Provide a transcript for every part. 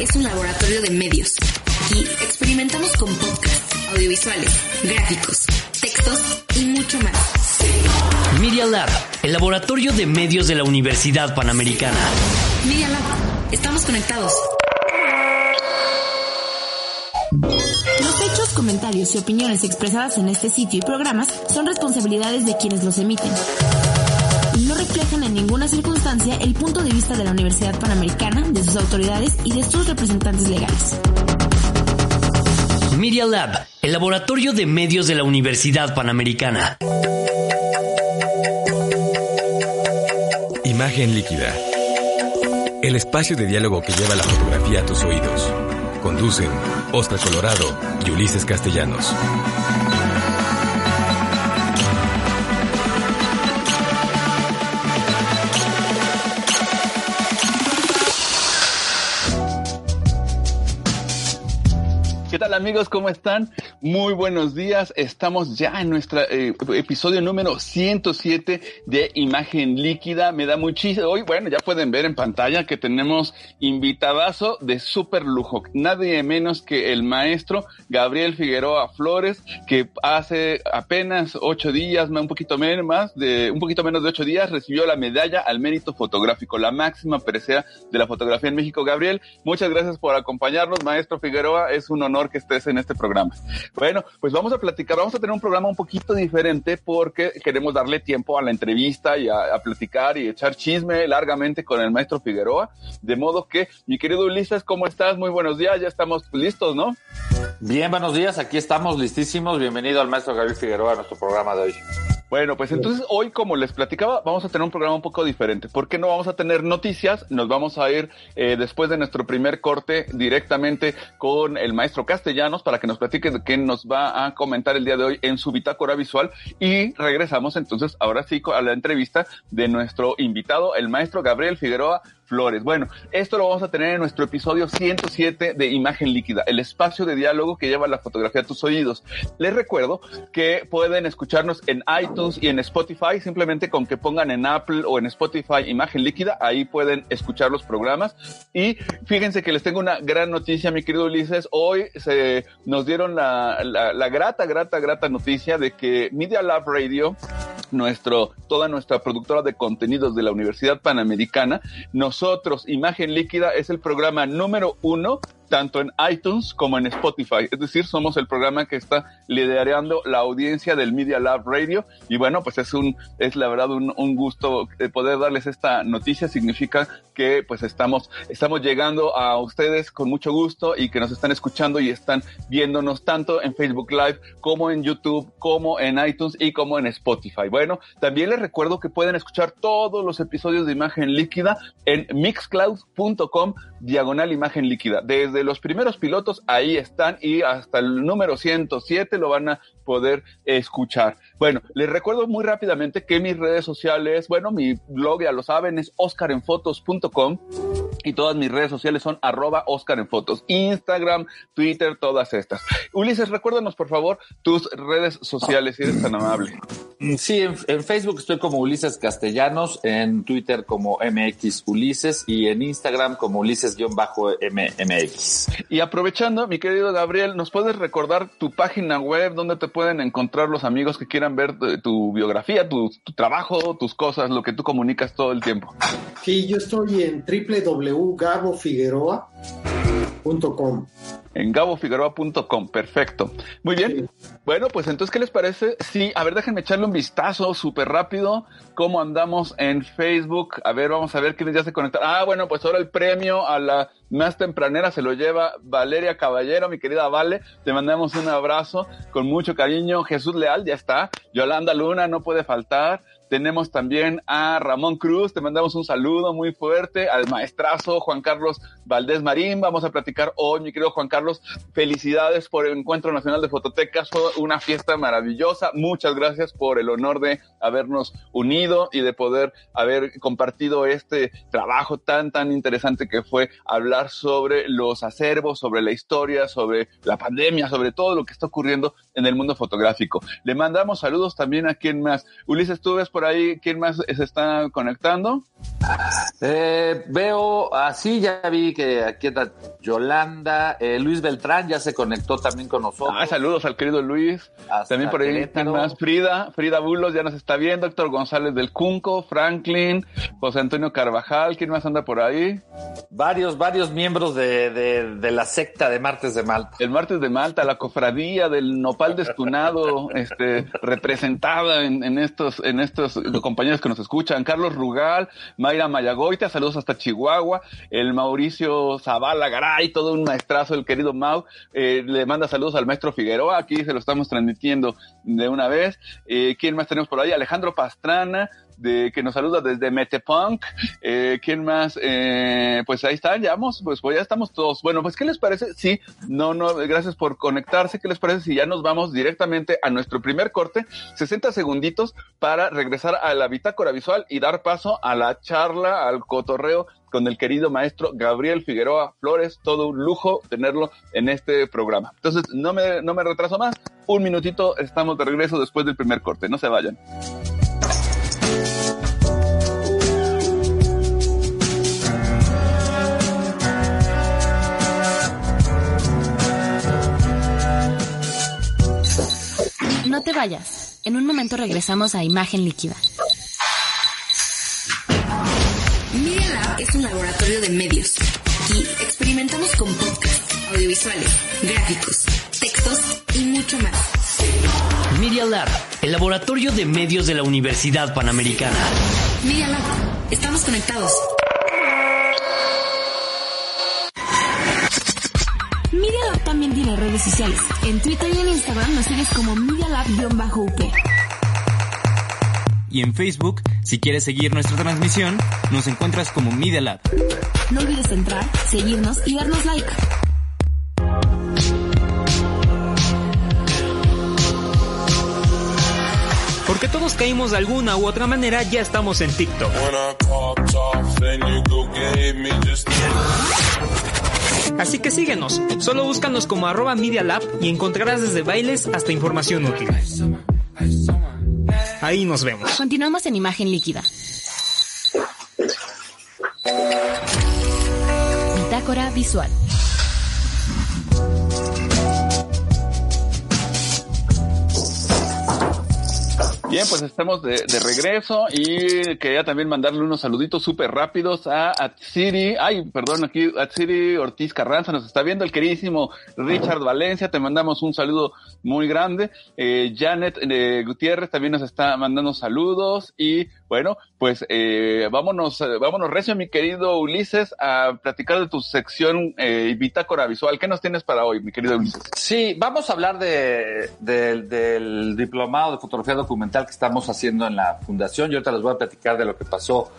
es un laboratorio de medios. Aquí experimentamos con podcasts, audiovisuales, gráficos, textos y mucho más. Media Lab, el laboratorio de medios de la Universidad Panamericana. Media Lab, estamos conectados. Los hechos, comentarios y opiniones expresadas en este sitio y programas son responsabilidades de quienes los emiten. No reflejan en ninguna circunstancia el punto de vista de la Universidad Panamericana, de sus autoridades y de sus representantes legales. Media Lab, el laboratorio de medios de la Universidad Panamericana. Imagen líquida. El espacio de diálogo que lleva la fotografía a tus oídos. Conducen Oscar Colorado y Ulises Castellanos. Amigos? ¿Cómo están? Muy buenos días. Estamos ya en nuestro eh, episodio número 107 de Imagen Líquida. Me da muchísimo. Hoy, bueno, ya pueden ver en pantalla que tenemos invitadazo de súper lujo. Nadie menos que el maestro Gabriel Figueroa Flores, que hace apenas ocho días, un poquito menos, de, un poquito menos de ocho días, recibió la medalla al mérito fotográfico, la máxima presea de la fotografía en México. Gabriel, muchas gracias por acompañarnos, maestro Figueroa. Es un honor que en este programa. Bueno, pues vamos a platicar, vamos a tener un programa un poquito diferente porque queremos darle tiempo a la entrevista y a, a platicar y echar chisme largamente con el maestro Figueroa. De modo que, mi querido Ulises, ¿cómo estás? Muy buenos días, ya estamos listos, ¿no? Bien, buenos días, aquí estamos listísimos. Bienvenido al maestro Gabriel Figueroa a nuestro programa de hoy. Bueno, pues entonces hoy, como les platicaba, vamos a tener un programa un poco diferente. porque no vamos a tener noticias? Nos vamos a ir eh, después de nuestro primer corte directamente con el maestro Castellanos para que nos platique de qué nos va a comentar el día de hoy en su bitácora visual. Y regresamos entonces ahora sí a la entrevista de nuestro invitado, el maestro Gabriel Figueroa Flores. Bueno, esto lo vamos a tener en nuestro episodio 107 de Imagen Líquida, el espacio de diálogo que lleva la fotografía a tus oídos. Les recuerdo que pueden escucharnos en iTunes y en Spotify, simplemente con que pongan en Apple o en Spotify Imagen Líquida, ahí pueden escuchar los programas. Y fíjense que les tengo una gran noticia, mi querido Ulises. Hoy se nos dieron la, grata, grata, grata noticia de que Media Lab Radio nuestro, toda nuestra productora de contenidos de la Universidad Panamericana, nosotros, Imagen Líquida, es el programa número uno tanto en iTunes como en Spotify. Es decir, somos el programa que está liderando la audiencia del Media Lab Radio. Y bueno, pues es un, es la verdad un, gusto poder darles esta noticia. Significa que pues estamos, estamos llegando a ustedes con mucho gusto y que nos están escuchando y están viéndonos tanto en Facebook Live como en YouTube, como en iTunes y como en Spotify. Bueno, también les recuerdo que pueden escuchar todos los episodios de Imagen Líquida en mixcloud.com diagonal imagen líquida. Desde los primeros pilotos ahí están y hasta el número 107 lo van a poder escuchar. Bueno, les recuerdo muy rápidamente que mis redes sociales, bueno, mi blog ya lo saben, es oscarenfotos.com y todas mis redes sociales son arroba oscarenfotos, Instagram, Twitter, todas estas. Ulises, recuérdanos por favor tus redes sociales, si eres tan amable. Sí, en, en Facebook estoy como Ulises Castellanos, en Twitter como MX Ulises y en Instagram como Y aprovechando, mi querido Gabriel, ¿nos puedes recordar tu página web donde te pueden encontrar los amigos que quieran ver tu biografía, tu, tu, trabajo, tus cosas, lo que tú comunicas todo el tiempo. Sí, yo estoy en www.gabofigueroa.com. En gabofigueroa.com, perfecto. Muy bien. Bueno, pues entonces, ¿qué les parece? Sí, a ver, déjenme echarle un vistazo súper rápido. ¿Cómo andamos en Facebook? A ver, vamos a ver quiénes ya se conectaron. Ah, bueno, pues ahora el premio a la más tempranera se lo lleva Valeria Caballero, mi querida Vale. Te mandamos un abrazo con mucho cariño. Jesús Leal, ya está. Yolanda Luna, no puede faltar. Tenemos también a Ramón Cruz, te mandamos un saludo muy fuerte, al maestrazo Juan Carlos Valdés Marín. Vamos a platicar hoy, mi querido Juan Carlos. Felicidades por el Encuentro Nacional de Fototecas, fue una fiesta maravillosa. Muchas gracias por el honor de habernos unido y de poder haber compartido este trabajo tan, tan interesante que fue hablar sobre los acervos, sobre la historia, sobre la pandemia, sobre todo lo que está ocurriendo en el mundo fotográfico. Le mandamos saludos también a quien más. Ulises, tú ves por por ahí, ¿quién más se está conectando? Eh, veo, así ya vi que aquí está Yolanda, eh, Luis Beltrán ya se conectó también con nosotros. Ah, saludos al querido Luis. Hasta también por ahí, ¿quién más? Frida, Frida Bulos ya nos está viendo, Héctor González del Cunco, Franklin, José Antonio Carvajal, ¿quién más anda por ahí? Varios, varios miembros de, de, de la secta de Martes de Malta. El martes de Malta, la cofradía del nopal destunado, este, representada en, en estos, en estos compañeros que nos escuchan, Carlos Rugal, Mayra Mayagoita, saludos hasta Chihuahua, el Mauricio Zavala Garay, todo un maestrazo, el querido Mau, eh, le manda saludos al maestro Figueroa, aquí se lo estamos transmitiendo de una vez. Eh, ¿Quién más tenemos por ahí? Alejandro Pastrana, de que nos saluda desde Metepunk. Eh, ¿Quién más? Eh, pues ahí están, ya vamos, pues, pues ya estamos todos. Bueno, pues ¿qué les parece? Sí, no, no, gracias por conectarse. ¿Qué les parece si ya nos vamos directamente a nuestro primer corte? 60 segunditos para regresar a la bitácora visual y dar paso a la charla, al cotorreo con el querido maestro Gabriel Figueroa Flores. Todo un lujo tenerlo en este programa. Entonces, no me, no me retraso más. Un minutito, estamos de regreso después del primer corte. No se vayan. No te vayas. En un momento regresamos a Imagen Líquida. Media Lab es un laboratorio de medios. Aquí experimentamos con podcasts, audiovisuales, gráficos, textos y mucho más. Media Lab, el laboratorio de medios de la Universidad Panamericana. Media Lab, estamos conectados. También tiene redes sociales. En Twitter y en Instagram nos sigues como Media Lab-UP. Y en Facebook, si quieres seguir nuestra transmisión, nos encuentras como Media Lab. No olvides entrar, seguirnos y darnos like. Porque todos caímos de alguna u otra manera, ya estamos en TikTok. Así que síguenos, solo búscanos como arroba Media Lab y encontrarás desde bailes hasta información útil. Ahí nos vemos. Continuamos en Imagen Líquida. Bitácora Visual. Bien, pues estamos de, regreso y quería también mandarle unos saluditos súper rápidos a Atsiri, ay, perdón, aquí Atsiri Ortiz Carranza nos está viendo, el queridísimo Richard Valencia, te mandamos un saludo muy grande, eh, Janet eh, Gutiérrez también nos está mandando saludos y bueno, pues eh, vámonos, eh, vámonos recio, mi querido Ulises, a platicar de tu sección eh, Bitácora Visual. ¿Qué nos tienes para hoy, mi querido Ulises? Sí, vamos a hablar de, de- del diplomado de fotografía documental que estamos haciendo en la fundación. Yo ahorita les voy a platicar de lo que pasó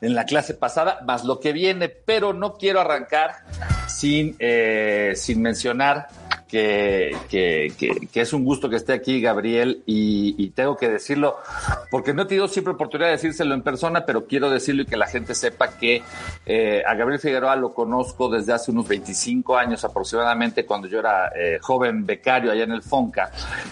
en la clase pasada, más lo que viene, pero no quiero arrancar sin, eh, sin mencionar que, que, que- es un gusto que esté aquí Gabriel y, y tengo que decirlo porque no he tenido siempre oportunidad de decírselo en persona, pero quiero decirlo y que la gente sepa que eh, a Gabriel Figueroa lo conozco desde hace unos 25 años aproximadamente cuando yo era eh, joven becario allá en el Fonca.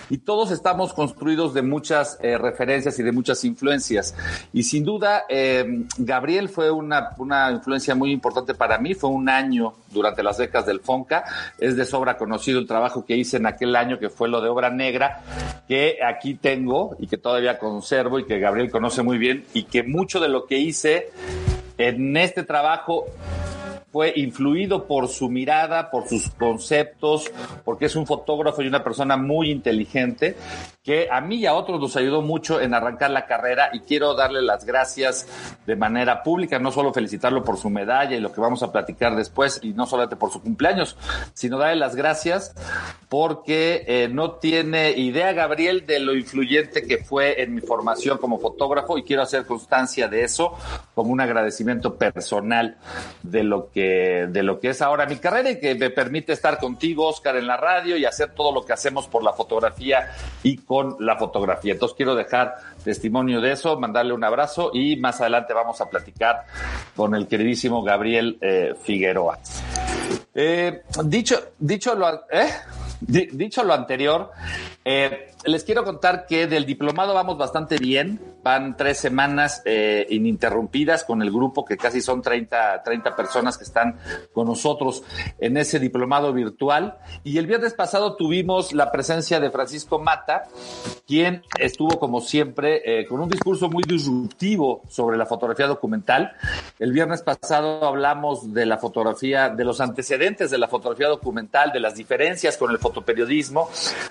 Y todos estamos construidos de muchas eh, referencias y de muchas influencias. Y sin duda eh, Gabriel fue una, una influencia muy importante para mí, fue un año durante las décadas del Fonca, es de sobra conocido trabajo que hice en aquel año que fue lo de Obra Negra, que aquí tengo y que todavía conservo y que Gabriel conoce muy bien y que mucho de lo que hice en este trabajo fue influido por su mirada, por sus conceptos, porque es un fotógrafo y una persona muy inteligente que a mí y a otros nos ayudó mucho en arrancar la carrera y quiero darle las gracias de manera pública, no solo felicitarlo por su medalla y lo que vamos a platicar después y no solamente por su cumpleaños, sino darle las gracias porque eh, no tiene idea Gabriel de lo influyente que fue en mi formación como fotógrafo y quiero hacer constancia de eso como un agradecimiento personal de lo que de lo que es ahora mi carrera y que me permite estar contigo Oscar en la radio y hacer todo lo que hacemos por la fotografía y con la fotografía. Entonces quiero dejar testimonio de eso, mandarle un abrazo y más adelante vamos a platicar con el queridísimo Gabriel eh, Figueroa. Eh, dicho, dicho lo, ¿eh? Di- dicho lo anterior, les quiero contar que del diplomado vamos bastante bien, van tres semanas eh, ininterrumpidas con el grupo que casi son 30, 30 personas que están con nosotros en ese diplomado virtual. Y el viernes pasado tuvimos la presencia de Francisco Mata, quien estuvo como siempre eh, con un discurso muy disruptivo sobre la fotografía documental. El viernes pasado hablamos de la fotografía, de los antecedentes de la fotografía documental, de las diferencias con el fotoperiodismo,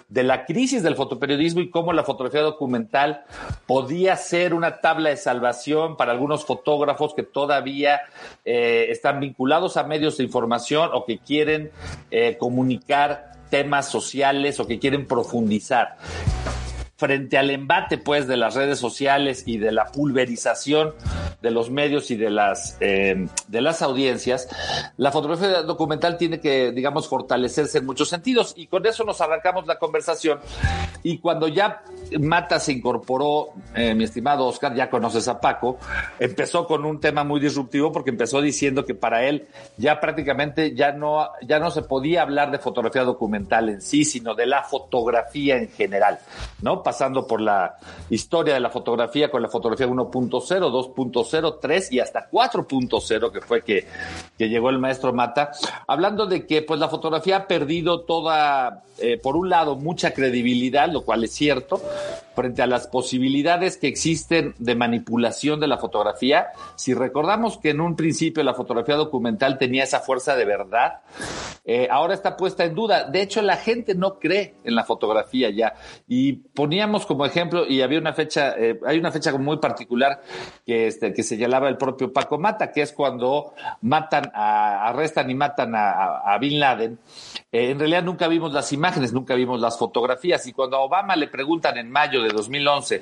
de la crisis del fotoperiodismo y cómo la fotografía documental podía una tabla de salvación para algunos fotógrafos que todavía eh, están vinculados a medios de información o que quieren eh, comunicar temas sociales o que quieren profundizar frente al embate pues de las redes sociales y de la pulverización de los medios y de las eh, de las audiencias, la fotografía documental tiene que, digamos, fortalecerse en muchos sentidos y con eso nos arrancamos la conversación y cuando ya Mata se incorporó, eh, mi estimado Oscar, ya conoces a Paco, empezó con un tema muy disruptivo porque empezó diciendo que para él ya prácticamente ya no ya no se podía hablar de fotografía documental en sí, sino de la fotografía en general, ¿no? Pasando por la historia de la fotografía con la fotografía 1.0, 2.0, 3 y hasta 4.0, que fue que, que llegó el maestro Mata, hablando de que pues la fotografía ha perdido toda, eh, por un lado, mucha credibilidad, lo cual es cierto, frente a las posibilidades que existen de manipulación de la fotografía. Si recordamos que en un principio la fotografía documental tenía esa fuerza de verdad, eh, ahora está puesta en duda. De hecho, la gente no cree en la fotografía ya. Y poníamos como ejemplo, y había una fecha, eh, hay una fecha muy particular que, este, que señalaba el propio Paco Mata, que es cuando matan, a, arrestan y matan a, Bin Laden. Eh, en realidad nunca vimos las imágenes, nunca vimos las fotografías. Y cuando a Obama le preguntan en mayo de 2011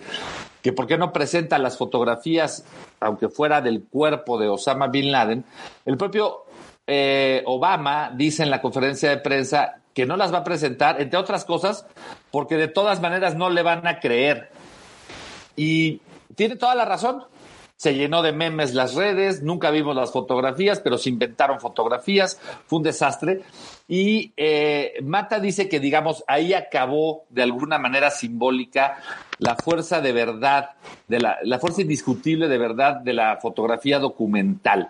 que por qué no presenta las fotografías, aunque fuera del cuerpo de Osama Bin Laden, el propio eh, Obama dice en la conferencia de prensa que no las va a presentar, entre otras cosas, porque de todas maneras no le van a creer. Y tiene toda la razón. Se llenó de memes las redes, nunca vimos las fotografías, pero se inventaron fotografías, fue un desastre. Y eh, Mata dice que, digamos, ahí acabó de alguna manera simbólica la fuerza de verdad, de la, la, fuerza indiscutible de verdad de la fotografía documental.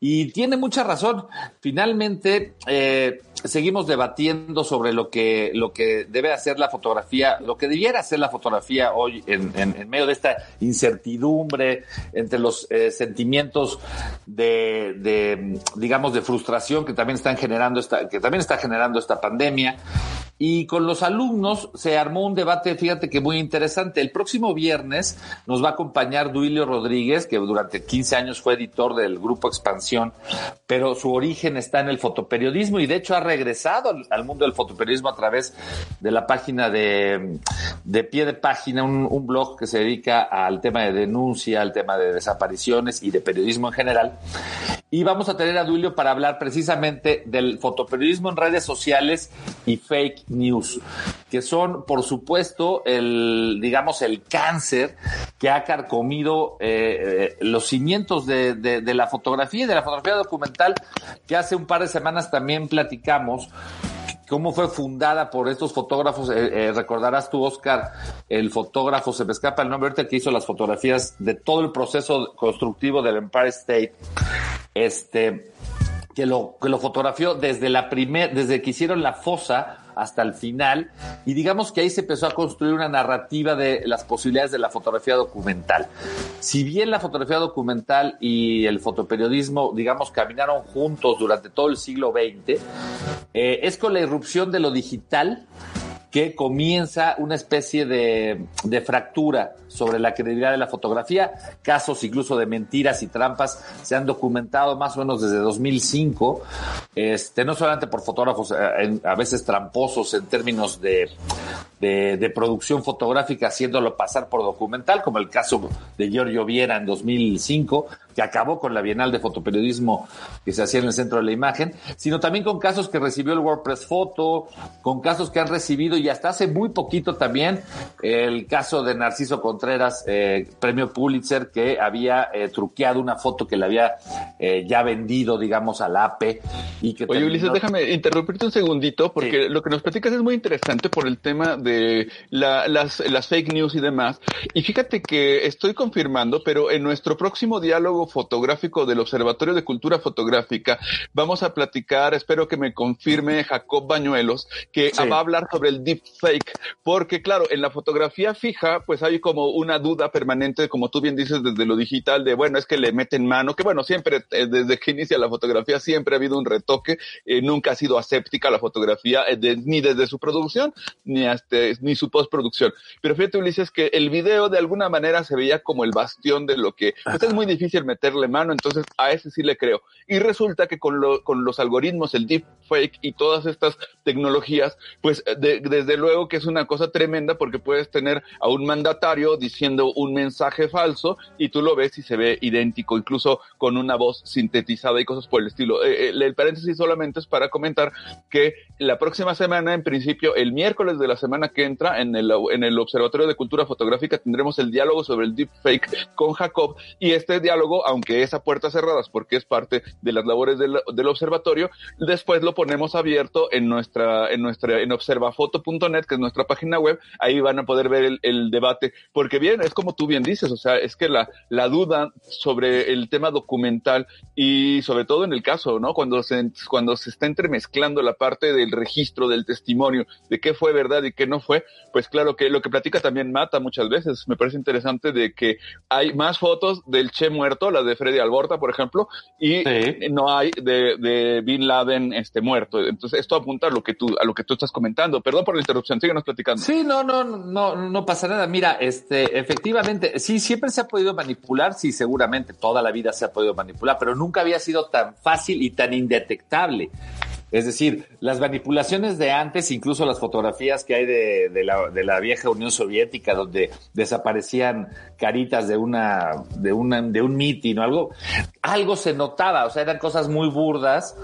Y tiene mucha razón. Finalmente, eh, seguimos debatiendo sobre lo que, lo que debe hacer la fotografía, lo que debiera hacer la fotografía hoy en, en, medio de esta incertidumbre, entre los eh, sentimientos de, de, digamos, de frustración que también están generando esta, que también está generando esta pandemia. Y con los alumnos se armó un debate, fíjate que muy interesante. El próximo viernes nos va a acompañar Duilio Rodríguez, que durante 15 años fue editor del Grupo Expansión, pero su origen está en el fotoperiodismo y de hecho ha regresado al, mundo del fotoperiodismo a través de la página de, pie de página, un, un blog que se dedica al tema de denuncia, al tema de desapariciones y de periodismo en general. Y vamos a tener a Duilio para hablar precisamente del fotoperiodismo en redes sociales y fake news, que son, por supuesto, el, digamos, el cáncer que ha carcomido eh, eh, los cimientos de, de, la fotografía y de la fotografía documental, que hace un par de semanas también platicamos cómo fue fundada por estos fotógrafos. Eh, recordarás tú, Oscar, el fotógrafo, se me escapa el nombre ahorita, que hizo las fotografías de todo el proceso constructivo del Empire State. Este, que lo, que lo fotografió desde la primer, desde que hicieron la fosa hasta el final, y digamos que ahí se empezó a construir una narrativa de las posibilidades de la fotografía documental. Si bien la fotografía documental y el fotoperiodismo, digamos, caminaron juntos durante todo el siglo XX, eh, es con la irrupción de lo digital que comienza una especie de, de, fractura sobre la credibilidad de la fotografía. Casos incluso de mentiras y trampas se han documentado más o menos desde 2005, este, no solamente por fotógrafos eh, a veces tramposos en términos de, de, de, producción fotográfica, haciéndolo pasar por documental, como el caso de Giorgio Viera en 2005, que acabó con la Bienal de Fotoperiodismo que se hacía en el centro de la imagen, sino también con casos que recibió el WordPress Photo, con casos que han recibido y hasta hace muy poquito también el caso de Narciso Contreras, eh, premio Pulitzer, que había eh, truqueado una foto que le había eh, ya vendido, digamos, al APE. Y que Oye, terminó- Ulises, déjame interrumpirte un segundito, porque lo que nos platicas es muy interesante por el tema de la- las, las fake news y demás. Y fíjate que estoy confirmando, pero en nuestro próximo diálogo fotográfico del Observatorio de Cultura Fotográfica vamos a platicar, espero que me confirme Jacob Bañuelos, que Sí. va a hablar sobre el deepfake, porque claro, en la fotografía fija, pues hay como una duda permanente, como tú bien dices, desde lo digital, de bueno, es que le meten mano, que bueno, siempre, eh, desde que inicia la fotografía, siempre ha habido un retoque, eh, nunca ha sido aséptica la fotografía, eh, de- ni desde su producción, ni hasta, ni su postproducción. Pero fíjate, Ulises, que el video de alguna manera se veía como el bastión de lo que, pues es muy difícil meterle mano, entonces a ese sí le creo. Y resulta que con, lo- con los algoritmos, el deepfake y todas estas tecnologías, pues de- desde luego que es una cosa tremenda porque puedes tener a un mandatario diciendo un mensaje falso y tú lo ves y se ve idéntico, incluso con una voz sintetizada y cosas por el estilo. Eh, eh, el paréntesis solamente es para comentar que la próxima semana, en principio, el miércoles de la semana que entra, en el, en el Observatorio de Cultura Fotográfica, tendremos el diálogo sobre el deepfake con Jacob y este diálogo, aunque es a puertas cerradas porque es parte de las labores del, del observatorio, después lo ponemos abierto en nuestra, en nuestra, en observafoto.net, que es nuestra página web, ahí van a poder ver el, el debate, porque bien, es como tú bien dices, o sea, es que la, la duda sobre el tema documental y sobre todo en el caso, ¿no? Cuando se, cuando se está entremezclando la parte del registro, del testimonio, de qué fue verdad y qué no fue, pues claro que lo que platica también mata muchas veces. Me parece interesante de que hay más fotos del Che muerto, la de Freddy Alborta, por ejemplo, y Sí. no hay de, de Bin Laden este muerto. Entonces, esto apunta a lo que tú, a lo que tú estás comentando. Perdón por la interrupción, síguenos platicando. Sí, no, no, no, no pasa nada. Mira, este, efectivamente, sí, siempre se ha podido manipular, sí, seguramente, toda la vida se ha podido manipular, pero nunca había sido tan fácil y tan indetectable. Es decir, las manipulaciones de antes, incluso las fotografías que hay de, de la, de la vieja Unión Soviética, donde desaparecían caritas de una, de una, de un mitin o algo, algo se notaba, o sea, eran cosas muy burdas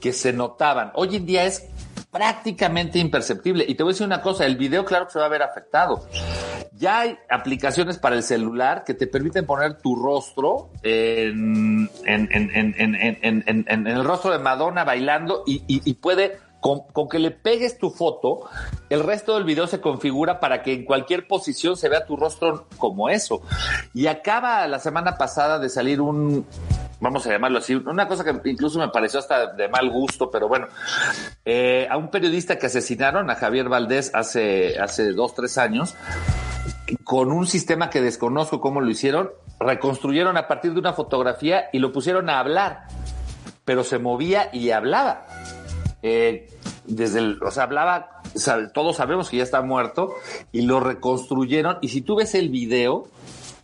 que se notaban. Hoy en día es prácticamente imperceptible. Y te voy a decir una cosa, el video claro que se va a ver afectado. Ya hay aplicaciones para el celular que te permiten poner tu rostro en, en, en, en, el rostro de Madonna bailando y, y- y puede, con, que le pegues tu foto, el resto del video se configura para que en cualquier posición se vea tu rostro como eso. Y acaba la semana pasada de salir un, vamos a llamarlo así, una cosa que incluso me pareció hasta de mal gusto, pero bueno, eh, a un periodista que asesinaron, a Javier Valdés, hace, hace dos, tres años, con un sistema que desconozco cómo lo hicieron, reconstruyeron a partir de una fotografía y lo pusieron a hablar, pero se movía y hablaba. Eh, desde el, o sea, hablaba, todos sabemos que ya está muerto y lo reconstruyeron. Y si tú ves el video,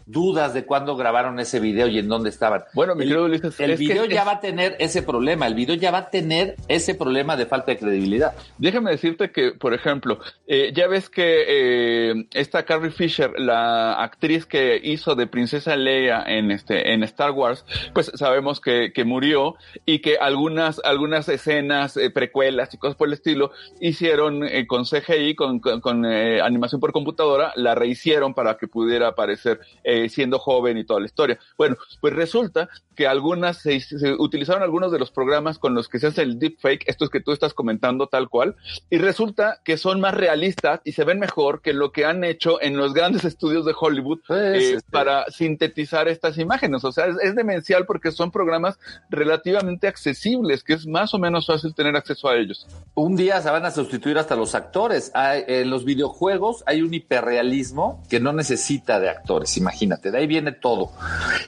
dudas de cuándo grabaron ese video y en dónde estaban. Bueno, mi querido Ulises, el que video es- ya va a tener ese problema, el video ya va a tener ese problema de falta de credibilidad. Déjame decirte que, por ejemplo, eh, ya ves que eh, esta Carrie Fisher, la actriz que hizo de Princesa Leia en este en Star Wars, pues sabemos que, que murió y que algunas algunas escenas eh, precuelas y cosas por el estilo hicieron eh, con CGI, con, con, con, eh, animación por computadora, la rehicieron para que pudiera aparecer eh, siendo joven y toda la historia. Bueno, pues resulta que algunas se, se utilizaron algunos de los programas con los que se hace el deepfake, estos que tú estás comentando tal cual, y resulta que son más realistas y se ven mejor que lo que han hecho en los grandes estudios de Hollywood Pues, eh, este- para sintetizar estas imágenes. O sea, es, es demencial porque son programas relativamente accesibles, que es más o menos fácil tener acceso a ellos. un día se van a sustituir hasta los actores. Hay- en los videojuegos hay un hiperrealismo que no necesita de actores, imagínate, de ahí viene todo.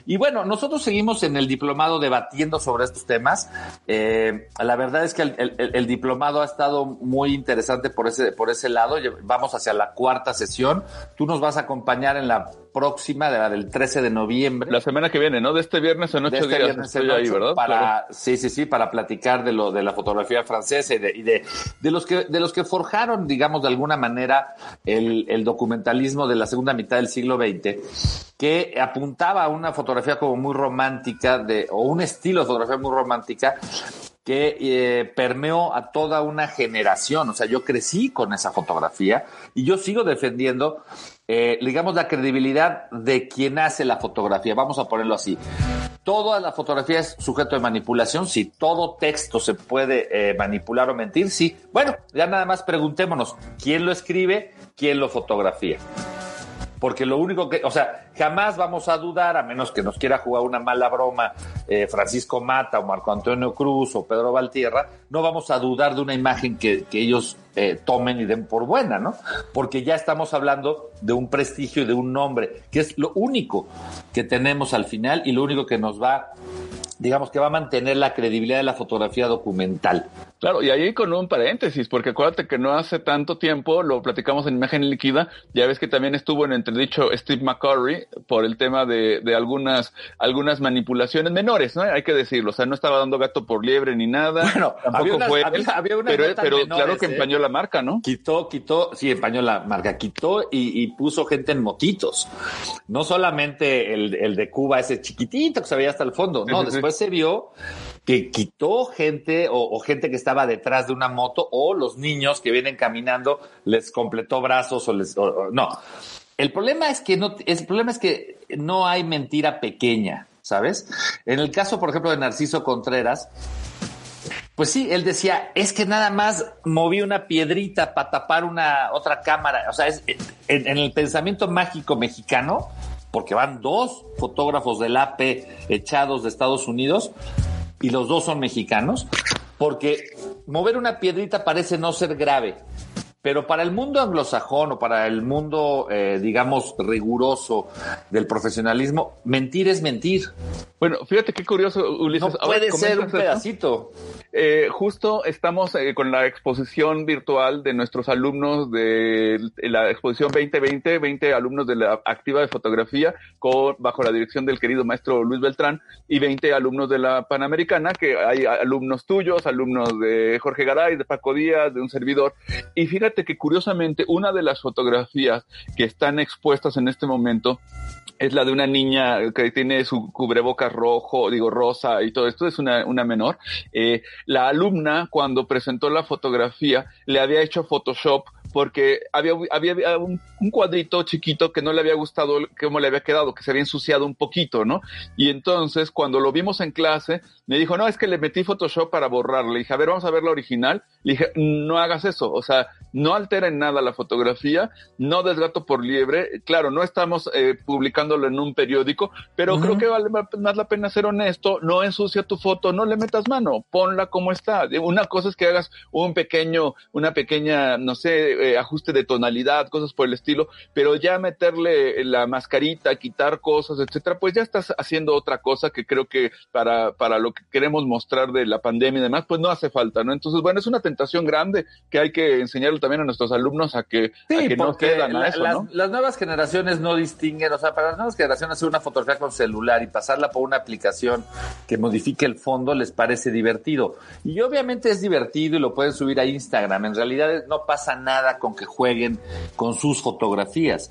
Y bueno, nosotros seguimos en el diplomado debatiendo sobre estos temas. Eh, la verdad es que el, el- diplomado ha estado muy interesante por ese, por ese lado. Vamos hacia la cuarta sesión. Tú nos vas a acompañar en la próxima, de la del 13 de noviembre. La semana que viene, ¿no? De este viernes en ocho de este días viernes estoy en ahí, ocho ¿verdad? Para, Claro. sí, sí, sí, para platicar de lo de la fotografía francesa y de, y de, de los que de los que forjaron, digamos, de alguna manera el, el documentalismo de la segunda mitad del siglo XX. que apuntaba a una fotografía como muy romántica de, o un estilo de fotografía muy romántica que eh, permeó a toda una generación. O sea, yo crecí con esa fotografía y yo sigo defendiendo, eh, digamos, la credibilidad de quien hace la fotografía. Vamos a ponerlo así. Toda la fotografía es sujeto de manipulación. Si todo texto se puede eh, manipular o mentir, sí. Bueno, ya nada más preguntémonos, ¿quién lo escribe? ¿Quién lo fotografía? Porque lo único que, o sea, jamás vamos a dudar, a menos que nos quiera jugar una mala broma eh, Francisco Mata o Marco Antonio Cruz o Pedro Valtierra, no vamos a dudar de una imagen que, que ellos eh, tomen y den por buena, ¿no? Porque ya estamos hablando de un prestigio y de un nombre, que es lo único que tenemos al final y lo único que nos va digamos que va a mantener la credibilidad de la fotografía documental. Claro, y ahí con un paréntesis, porque acuérdate que no hace tanto tiempo, lo platicamos en Imagen Líquida, ya ves que también estuvo en entredicho Steve McCurry por el tema de, de algunas, algunas manipulaciones menores, ¿no? Hay que decirlo, o sea, no estaba dando gato por liebre ni nada. Bueno, tampoco había fue, unas, había, había pero, notas pero menores, claro que ¿eh? empañó la marca, ¿no? Quitó, quitó, sí, empañó la marca, quitó y, y puso gente en motitos. No solamente el, el, de Cuba, ese chiquitito que se veía hasta el fondo, no, Sí, sí, sí. después se vio que quitó gente o, gente que estaba detrás de una moto o los niños que vienen caminando les completó brazos o les, no. El problema es que no, el problema es que no hay mentira pequeña, ¿sabes? En el caso, por ejemplo, de Narciso Contreras, pues sí, él decía, es que nada más moví una piedrita para tapar una otra cámara. O sea, es, en, en, el pensamiento mágico mexicano, porque van dos fotógrafos del AP echados de Estados Unidos y los dos son mexicanos, porque mover una piedrita parece no ser grave. Pero para el mundo anglosajón o para el mundo, eh, digamos, riguroso del profesionalismo, mentir es mentir. Bueno, fíjate qué curioso, Ulises. No puede ser un pedacito. Eh, justo estamos eh, con la exposición virtual de nuestros alumnos de la exposición 2020, 20 alumnos de la activa de fotografía, con, bajo la dirección del querido maestro Luis Beltrán, y 20 alumnos de la Panamericana, que hay alumnos tuyos, alumnos de Jorge Garay, de Paco Díaz, de un servidor. Y fíjate que curiosamente una de las fotografías que están expuestas en este momento es la de una niña que tiene su cubrebocas rojo, digo rosa y todo esto, es una, una menor. Eh, la alumna, cuando presentó la fotografía, le había hecho Photoshop porque había, había un, un, cuadrito chiquito que no le había gustado cómo le había quedado, que se había ensuciado un poquito, ¿no? Y entonces, cuando lo vimos en clase, me dijo, no, es que le metí Photoshop para borrarle. Le dije, a ver, vamos a ver la original. Le dije, no hagas eso, o sea, no altera en nada la fotografía, no des gato por liebre. Claro, no estamos eh, publicándolo en un periódico, pero uh -huh. creo que vale más la pena ser honesto, no ensucia tu foto, no le metas mano, ponla como está. Una cosa es que hagas un pequeño, una pequeña, no sé, eh, ajuste de tonalidad, cosas por el estilo, pero ya meterle la mascarita, quitar cosas, etcétera, pues ya estás haciendo otra cosa que creo que para, para lo que queremos mostrar de la pandemia y demás, pues no hace falta, ¿no? Entonces, bueno, es una tentación grande que hay que enseñarle también a nuestros alumnos a que, sí, a que no quedan a eso, las, ¿no? las nuevas generaciones no distinguen, o sea, para las nuevas generaciones hacer una fotografía con celular y pasarla por una aplicación que modifique el fondo les parece divertido. Y obviamente es divertido y lo pueden subir a Instagram. En realidad no pasa nada con que jueguen con sus fotografías.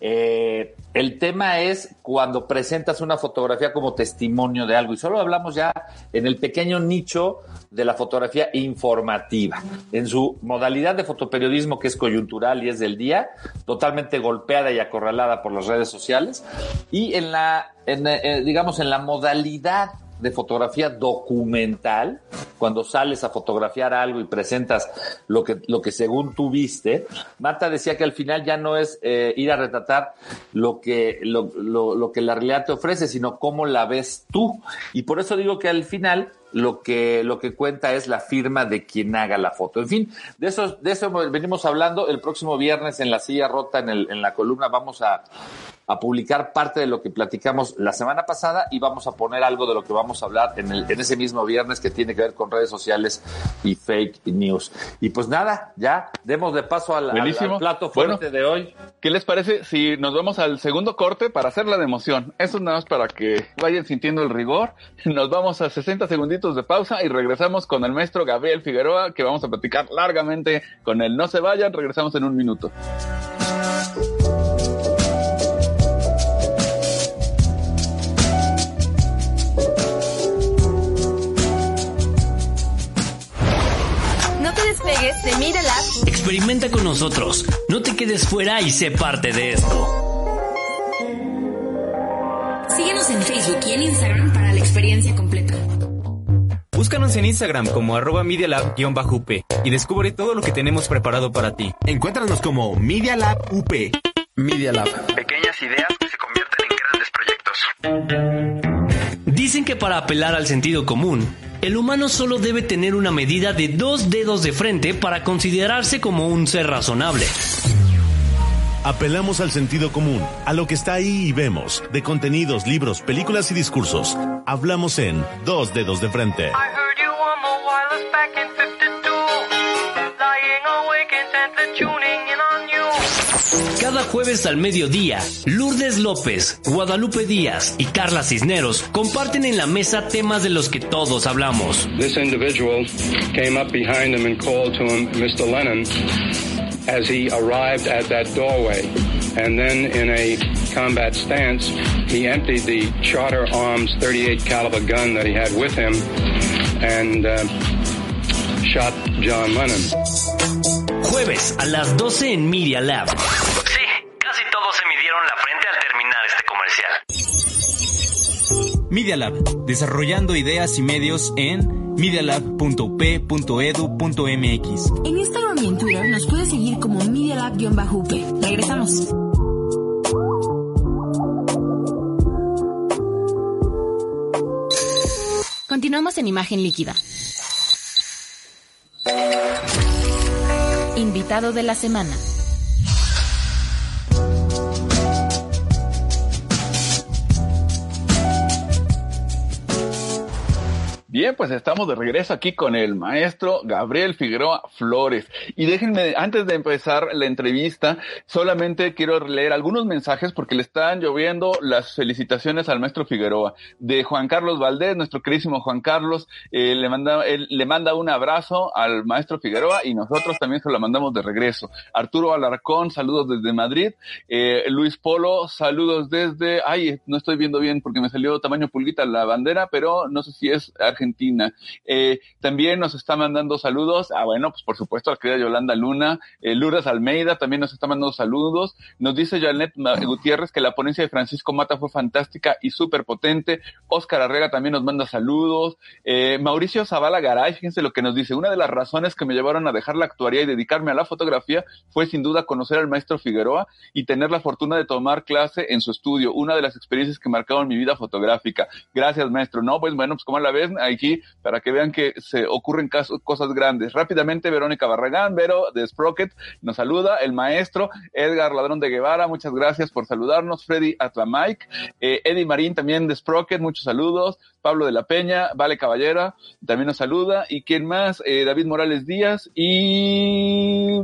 Eh, el tema es cuando presentas una fotografía como testimonio de algo. Y solo hablamos ya en el pequeño nicho de la fotografía informativa. En su modalidad de fotoperiodismo que es coyuntural y es del día, totalmente golpeada y acorralada por las redes sociales. Y en la, eh, digamos, en la modalidad de fotografía documental, cuando sales a fotografiar algo y presentas lo que, lo que según tú viste, Marta decía que al final ya no es eh, ir a retratar lo que, lo, lo, lo que la realidad te ofrece, sino cómo la ves tú. Y por eso digo que al final lo que, lo que cuenta es la firma de quien haga la foto. En fin, de eso, de eso venimos hablando. El próximo viernes en la silla rota, en, el, en la columna, vamos a, a publicar parte de lo que platicamos la semana pasada y vamos a poner algo de lo que vamos a hablar en, el, en ese mismo viernes que tiene que ver con redes sociales y fake news. Y pues nada, ya demos de paso al, al, al plato fuerte bueno, de hoy. ¿Qué les parece si nos vamos al segundo corte para hacer la de emoción? Eso es nada más para que vayan sintiendo el rigor. Nos vamos a 60 segunditos de pausa y regresamos con el maestro Gabriel Figueroa que vamos a platicar largamente con él. No se vayan, regresamos en un minuto. De Media Lab. Experimenta con nosotros. No te quedes fuera y sé parte de esto. Síguenos en Facebook y en Instagram para la experiencia completa. Búscanos en Instagram como arroba medialab-up y descubre todo lo que tenemos preparado para ti. Encuéntranos como Media Lab UP. Media Lab. Pequeñas ideas que se convierten en grandes proyectos. Dicen que para apelar al sentido común, el humano solo debe tener una medida de dos dedos de frente para considerarse como un ser razonable. Apelamos al sentido común, a lo que está ahí y vemos, de contenidos, libros, películas y discursos. Hablamos en Dos Dedos de Frente. Cada jueves al mediodía, Lourdes López, Guadalupe Díaz y Carla Cisneros comparten en la mesa temas de los que todos hablamos. This individual came up behind him and called to him, Mr. Lennon, as he arrived at that doorway. And then in a combat stance, he emptied the Charter Arms 38 caliber gun that he had with him and uh, shot John Lennon. Jueves a las 12 en Media Lab. Sí, casi todos se midieron la frente al terminar este comercial. Media Lab, desarrollando ideas y medios en medialab.up.edu.mx. En Instagram y en Twitter nos puedes seguir como Media Lab-UP. Regresamos. Continuamos en imagen líquida. Invitado de la semana. Bien, pues estamos de regreso aquí con el maestro Gabriel Figueroa Flores. Y déjenme, antes de empezar la entrevista, solamente quiero leer algunos mensajes porque le están lloviendo las felicitaciones al maestro Figueroa. De Juan Carlos Valdés, nuestro queridísimo Juan Carlos, eh, le, manda, él, le manda un abrazo al maestro Figueroa y nosotros también se lo mandamos de regreso. Arturo Alarcón, saludos desde Madrid. Eh, Luis Polo, saludos desde, ay, no estoy viendo bien porque me salió tamaño pulguita la bandera, pero no sé si es Argentina. Eh, también nos está mandando saludos. Ah, bueno, pues por supuesto, la querida Yolanda Luna. Eh, Lourdes Almeida también nos está mandando saludos. Nos dice Janet Gutiérrez que la ponencia de Francisco Mata fue fantástica y súper potente. Oscar Arrega también nos manda saludos. Eh, Mauricio Zavala Garay, fíjense lo que nos dice. Una de las razones que me llevaron a dejar la actuaría y dedicarme a la fotografía fue sin duda conocer al maestro Figueroa y tener la fortuna de tomar clase en su estudio. Una de las experiencias que marcaron mi vida fotográfica. Gracias, maestro. No, pues bueno, pues como la ves, aquí para que vean que se ocurren cosas grandes. Rápidamente, Verónica Barragán, Vero de Sprocket, nos saluda, el maestro Edgar Ladrón de Guevara, muchas gracias por saludarnos, Freddy Atlamike, eh, Eddie Marín también de Sprocket, muchos saludos, Pablo de la Peña, Vale Caballera, también nos saluda, y quién más, eh, David Morales Díaz y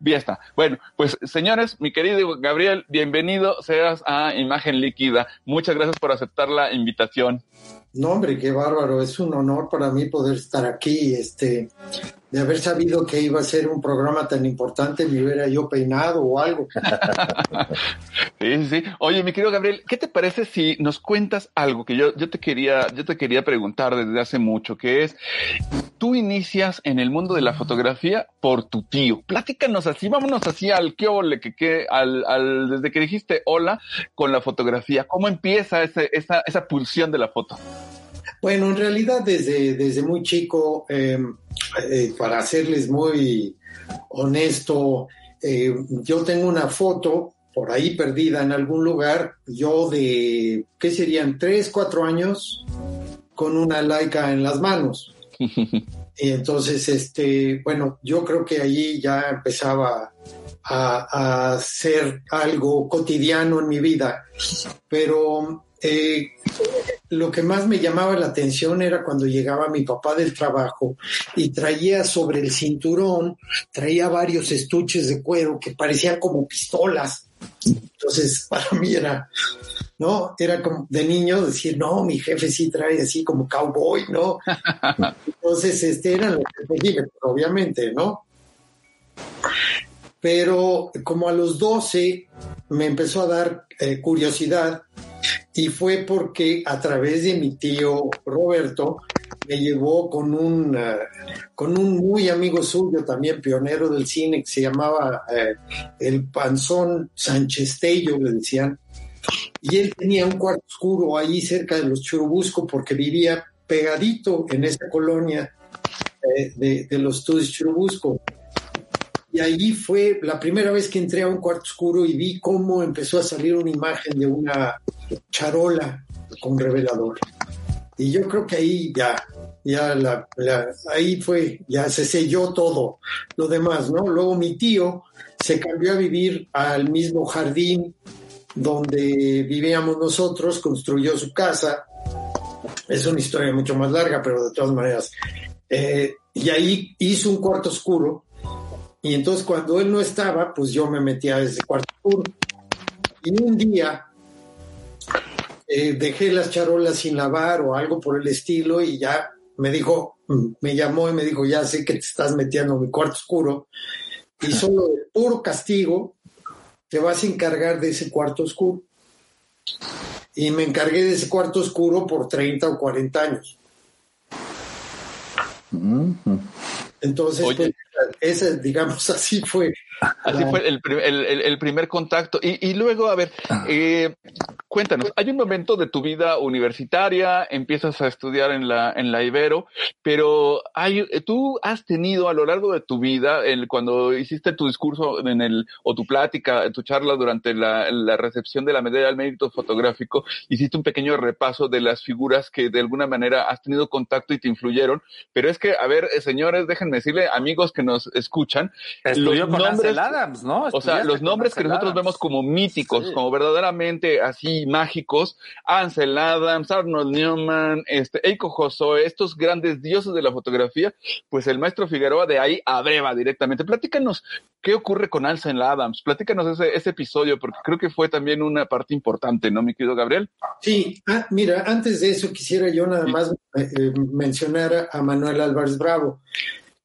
ya está. Bueno, pues señores, mi querido Gabriel, bienvenido seas a Imagen Líquida. Muchas gracias por aceptar la invitación. No, hombre, qué bárbaro. Es un honor para mí poder estar aquí. Este, de haber sabido que iba a ser un programa tan importante, me hubiera yo peinado o algo. sí, sí. Oye, mi querido Gabriel, ¿qué te parece si nos cuentas algo que yo, yo te quería, yo te quería preguntar desde hace mucho, que es, tú inicias en el mundo de la fotografía por tu tío. Platícanos así, vámonos así al qué ole, que, que al, al, desde que dijiste hola con la fotografía. ¿Cómo empieza ese, esa, esa pulsión de la foto? Bueno, en realidad desde, desde muy chico, eh, eh, para serles muy honesto, eh, yo tengo una foto por ahí perdida en algún lugar, yo de, ¿qué serían? Tres, cuatro años con una laica en las manos. y entonces, este, bueno, yo creo que allí ya empezaba a, a ser algo cotidiano en mi vida, pero eh, lo que más me llamaba la atención era cuando llegaba mi papá del trabajo y traía sobre el cinturón, traía varios estuches de cuero que parecían como pistolas. Entonces, para mí era, ¿no? Era como de niño decir, no, mi jefe sí trae así como cowboy, ¿no? Entonces, este, eran los obviamente, ¿no? Pero como a los 12 me empezó a dar eh, curiosidad y fue porque a través de mi tío Roberto me llevó con un, eh, con un muy amigo suyo, también pionero del cine, que se llamaba eh, el Panzón Sánchez Tello, le decían. Y él tenía un cuarto oscuro ahí cerca de los Churubusco porque vivía pegadito en esa colonia eh, de, de los estudios Churubusco. Y allí fue la primera vez que entré a un cuarto oscuro y vi cómo empezó a salir una imagen de una charola con revelador. Y yo creo que ahí ya, ya la, la- ahí fue, ya se selló todo lo demás, ¿no? Luego mi tío se cambió a vivir al mismo jardín donde vivíamos nosotros, construyó su casa. Es una historia mucho más larga, pero de todas maneras. Eh, y ahí hizo un cuarto oscuro. Y entonces cuando él no estaba, pues yo me metía a ese cuarto oscuro. Y un día eh, dejé las charolas sin lavar o algo por el estilo y ya me dijo, mm, me llamó y me dijo, ya sé que te estás metiendo en mi cuarto oscuro y solo de puro castigo te vas a encargar de ese cuarto oscuro. Y me encargué de ese cuarto oscuro por 30 o 40 años. Entonces, Oye. pues, ese, digamos, así fue. Así fue el, el- el- primer contacto. Y, y luego, a ver, eh, cuéntanos, hay un momento de tu vida universitaria, empiezas a estudiar en la, en la Ibero, pero hay, tú has tenido a lo largo de tu vida, el, cuando hiciste tu discurso en el, o tu plática, tu charla durante la, la recepción de la medalla al mérito fotográfico, hiciste un pequeño repaso de las figuras que de alguna manera has tenido contacto y te influyeron. Pero es que, a ver, eh, señores, déjenme decirle, amigos que nos escuchan, con nombres- Ansel Adams, ¿no? o sea, los nombres que nosotros Adams. vemos como míticos, Sí. como verdaderamente así mágicos, Ansel Adams, Arnold Newman, este, Eiko Josoe, estos grandes dioses de la fotografía, pues el maestro Figueroa de ahí abreva directamente. Platícanos qué ocurre con Ansel Adams, platícanos ese, ese episodio, porque creo que fue también una parte importante, ¿no, mi querido Gabriel? Sí, ah, mira, antes de eso quisiera yo nada más eh, eh, mencionar a Manuel Álvarez Bravo,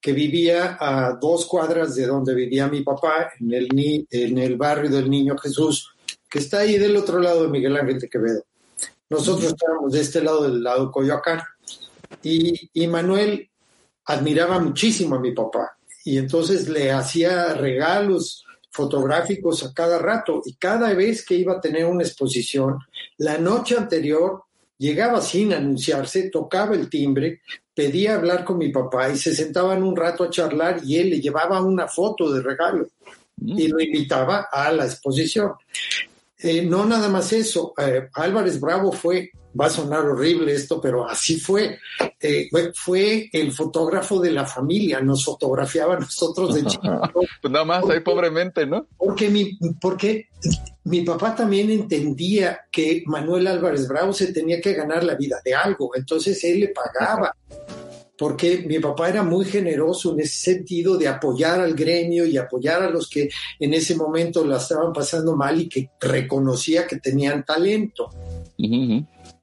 que vivía a dos cuadras de donde vivía mi papá, en el, ni- en el barrio del Niño Jesús, que está ahí del otro lado de Miguel Ángel de Quevedo. Nosotros estábamos de este lado del lado de Coyoacán. Y, y Manuel admiraba muchísimo a mi papá y entonces le hacía regalos fotográficos a cada rato y cada vez que iba a tener una exposición, la noche anterior llegaba sin anunciarse, tocaba el timbre, pedía hablar con mi papá y se sentaban un rato a charlar y él le llevaba una foto de regalo y lo invitaba a la exposición. Eh, no nada más eso, eh, Álvarez Bravo fue, va a sonar horrible esto, pero así fue, eh, fue, el fotógrafo de la familia, nos fotografiaba a nosotros de chiquitos. Pues nada más ahí pobremente, ¿no? Porque mi, porque mi papá también entendía que Manuel Álvarez Bravo se tenía que ganar la vida de algo, entonces él le pagaba. Porque mi papá era muy generoso en ese sentido de apoyar al gremio y apoyar a los que en ese momento la estaban pasando mal y que reconocía que tenían talento.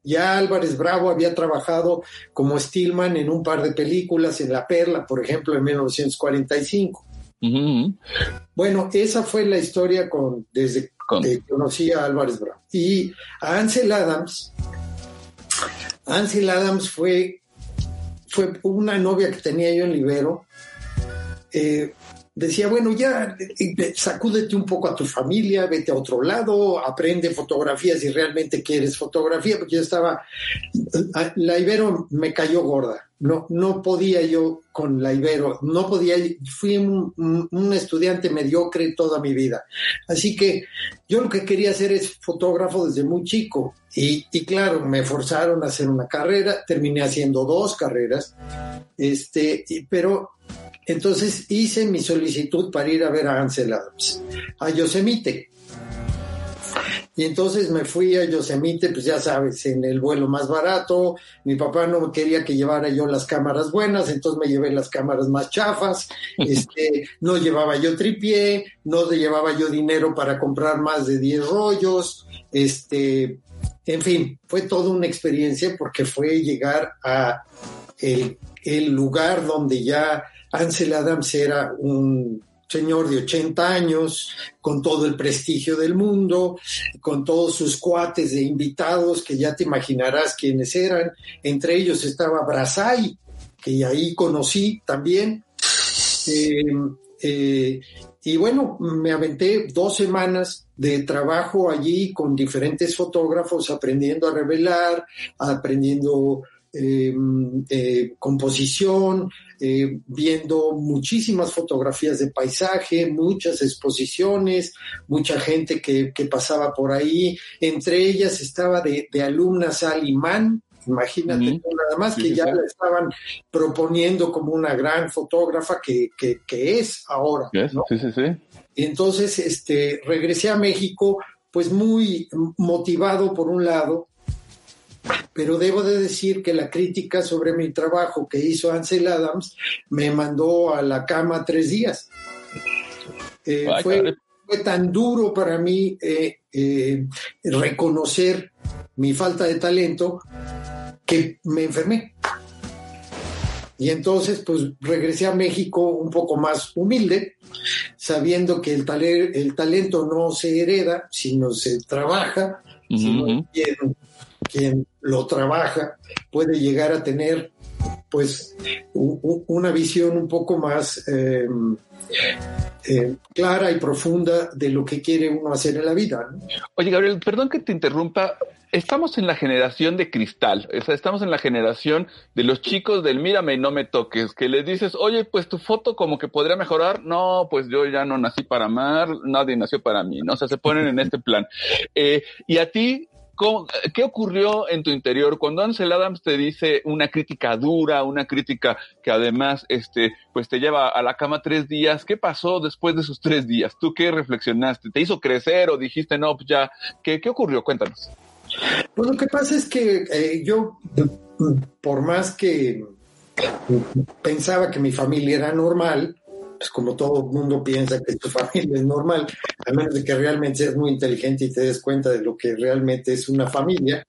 Ya Álvarez Bravo había trabajado como Stillman en un par de películas, en La Perla, por ejemplo, en 1945. Bueno, esa fue la historia con desde que conocí a Álvarez Bravo. Y a Ansel Adams, Ansel Adams fue, fue una novia que tenía yo en Libero. Eh, decía, bueno, ya sacúdete un poco a tu familia, vete a otro lado, aprende fotografía si realmente quieres fotografía, porque yo estaba, la Ibero me cayó gorda, no, no podía yo con la Ibero, no podía, fui un, estudiante mediocre toda mi vida. Así que yo lo que quería hacer es fotógrafo desde muy chico y, y claro, me forzaron a hacer una carrera, terminé haciendo dos carreras, este, pero entonces hice mi solicitud para ir a ver a Ansel Adams, a Yosemite. Y entonces me fui a Yosemite, pues ya sabes, en el vuelo más barato. Mi papá no quería que llevara yo las cámaras buenas, entonces me llevé las cámaras más chafas. Este, no llevaba yo tripié, no llevaba yo dinero para comprar más de 10 rollos. Este, en fin, fue toda una experiencia porque fue llegar a el, el lugar donde ya Ansel Adams era un señor de 80 años, con todo el prestigio del mundo, con todos sus cuates de invitados, que ya te imaginarás quiénes eran. Entre ellos estaba Brasay, que ahí conocí también. Eh, eh, y bueno, me aventé dos semanas de trabajo allí con diferentes fotógrafos, aprendiendo a revelar, aprendiendo eh, eh, composición, eh, viendo muchísimas fotografías de paisaje, muchas exposiciones, mucha gente que, que pasaba por ahí. Entre ellas estaba de, de alumna Sally Mann, Imagínate nada más que ya la estaban proponiendo como una gran fotógrafa que, que, que es ahora. ¿no? Sí, sí, entonces este, regresé a México pues muy motivado por un lado, pero debo de decir que la crítica sobre mi trabajo que hizo Ansel Adams me mandó a la cama tres días. Eh, fue, tan duro para mí eh, eh, reconocer mi falta de talento que me enfermé. Y entonces, pues regresé a México un poco más humilde, sabiendo que el, tale- el talento no se hereda, sino se trabaja, sino Ujú. quien, quien lo trabaja puede llegar a tener pues una visión un poco más eh, eh, clara y profunda de lo que quiere uno hacer en la vida. Oye, Gabriel, perdón que te interrumpa. Estamos en la generación de cristal, o sea, estamos en la generación de los chicos del mírame y no me toques, que les dices, oye, pues tu foto como que podría mejorar. No, pues yo ya no nací para amar, nadie nació para mí, ¿no? O sea, se ponen en este plan. Eh, y a ti, ¿cómo- ¿qué ocurrió en tu interior cuando Ansel Adams te dice una crítica dura, una crítica que además, este, pues te lleva a la cama tres días? ¿Qué pasó después de esos tres días? ¿Tú qué reflexionaste? ¿Te hizo crecer o dijiste, no, pues ya, ¿qué, qué ocurrió? Cuéntanos. Pues lo que pasa es que eh, yo, por más que pensaba que mi familia era normal, pues como todo el mundo piensa que tu familia es normal, a menos de que realmente seas muy inteligente y te des cuenta de lo que realmente es una familia,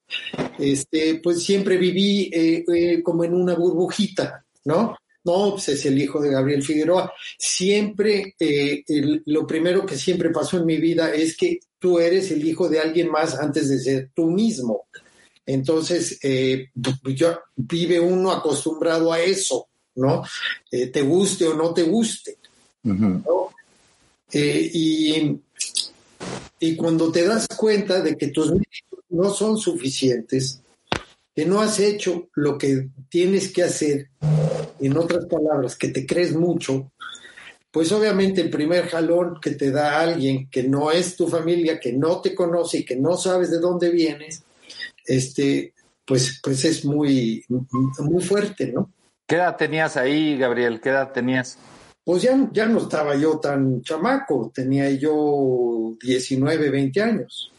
este, pues siempre viví eh, eh, como en una burbujita, ¿no? No, pues es el hijo de Gabriel Figueroa. Siempre, eh, lo primero que siempre pasó en mi vida es que tú eres el hijo de alguien más antes de ser tú mismo. Entonces, yo, vive uno acostumbrado a eso, ¿no? Te guste o no te guste. ¿No? Eh, y, y cuando te das cuenta de que tus méritos no son suficientes, que no has hecho lo que tienes que hacer, en otras palabras, que te crees mucho, pues obviamente el primer jalón que te da alguien que no es tu familia, que no te conoce y que no sabes de dónde vienes, este, pues, pues es muy, muy fuerte, ¿no? ¿Qué edad tenías ahí, Gabriel? ¿Qué edad tenías? Pues ya, ya no estaba yo tan chamaco, tenía yo 19, 20 años.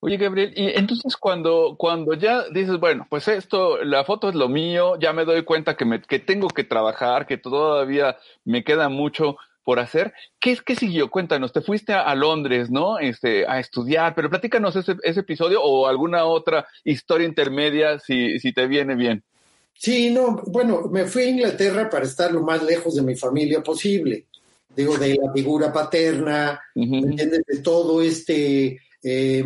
Oye, Gabriel, y entonces cuando, cuando ya dices, bueno, pues esto, la foto es lo mío, ya me doy cuenta que, me, que tengo que trabajar, que todavía me queda mucho por hacer, ¿qué que siguió? Cuéntanos, te fuiste a, a Londres, ¿no? Este, a estudiar, pero platícanos ese, ese episodio o alguna otra historia intermedia si, si te viene bien. Sí, no, bueno, me fui a Inglaterra para estar lo más lejos de mi familia posible. Digo, de la figura paterna, ¿me entiendes? De todo este, eh,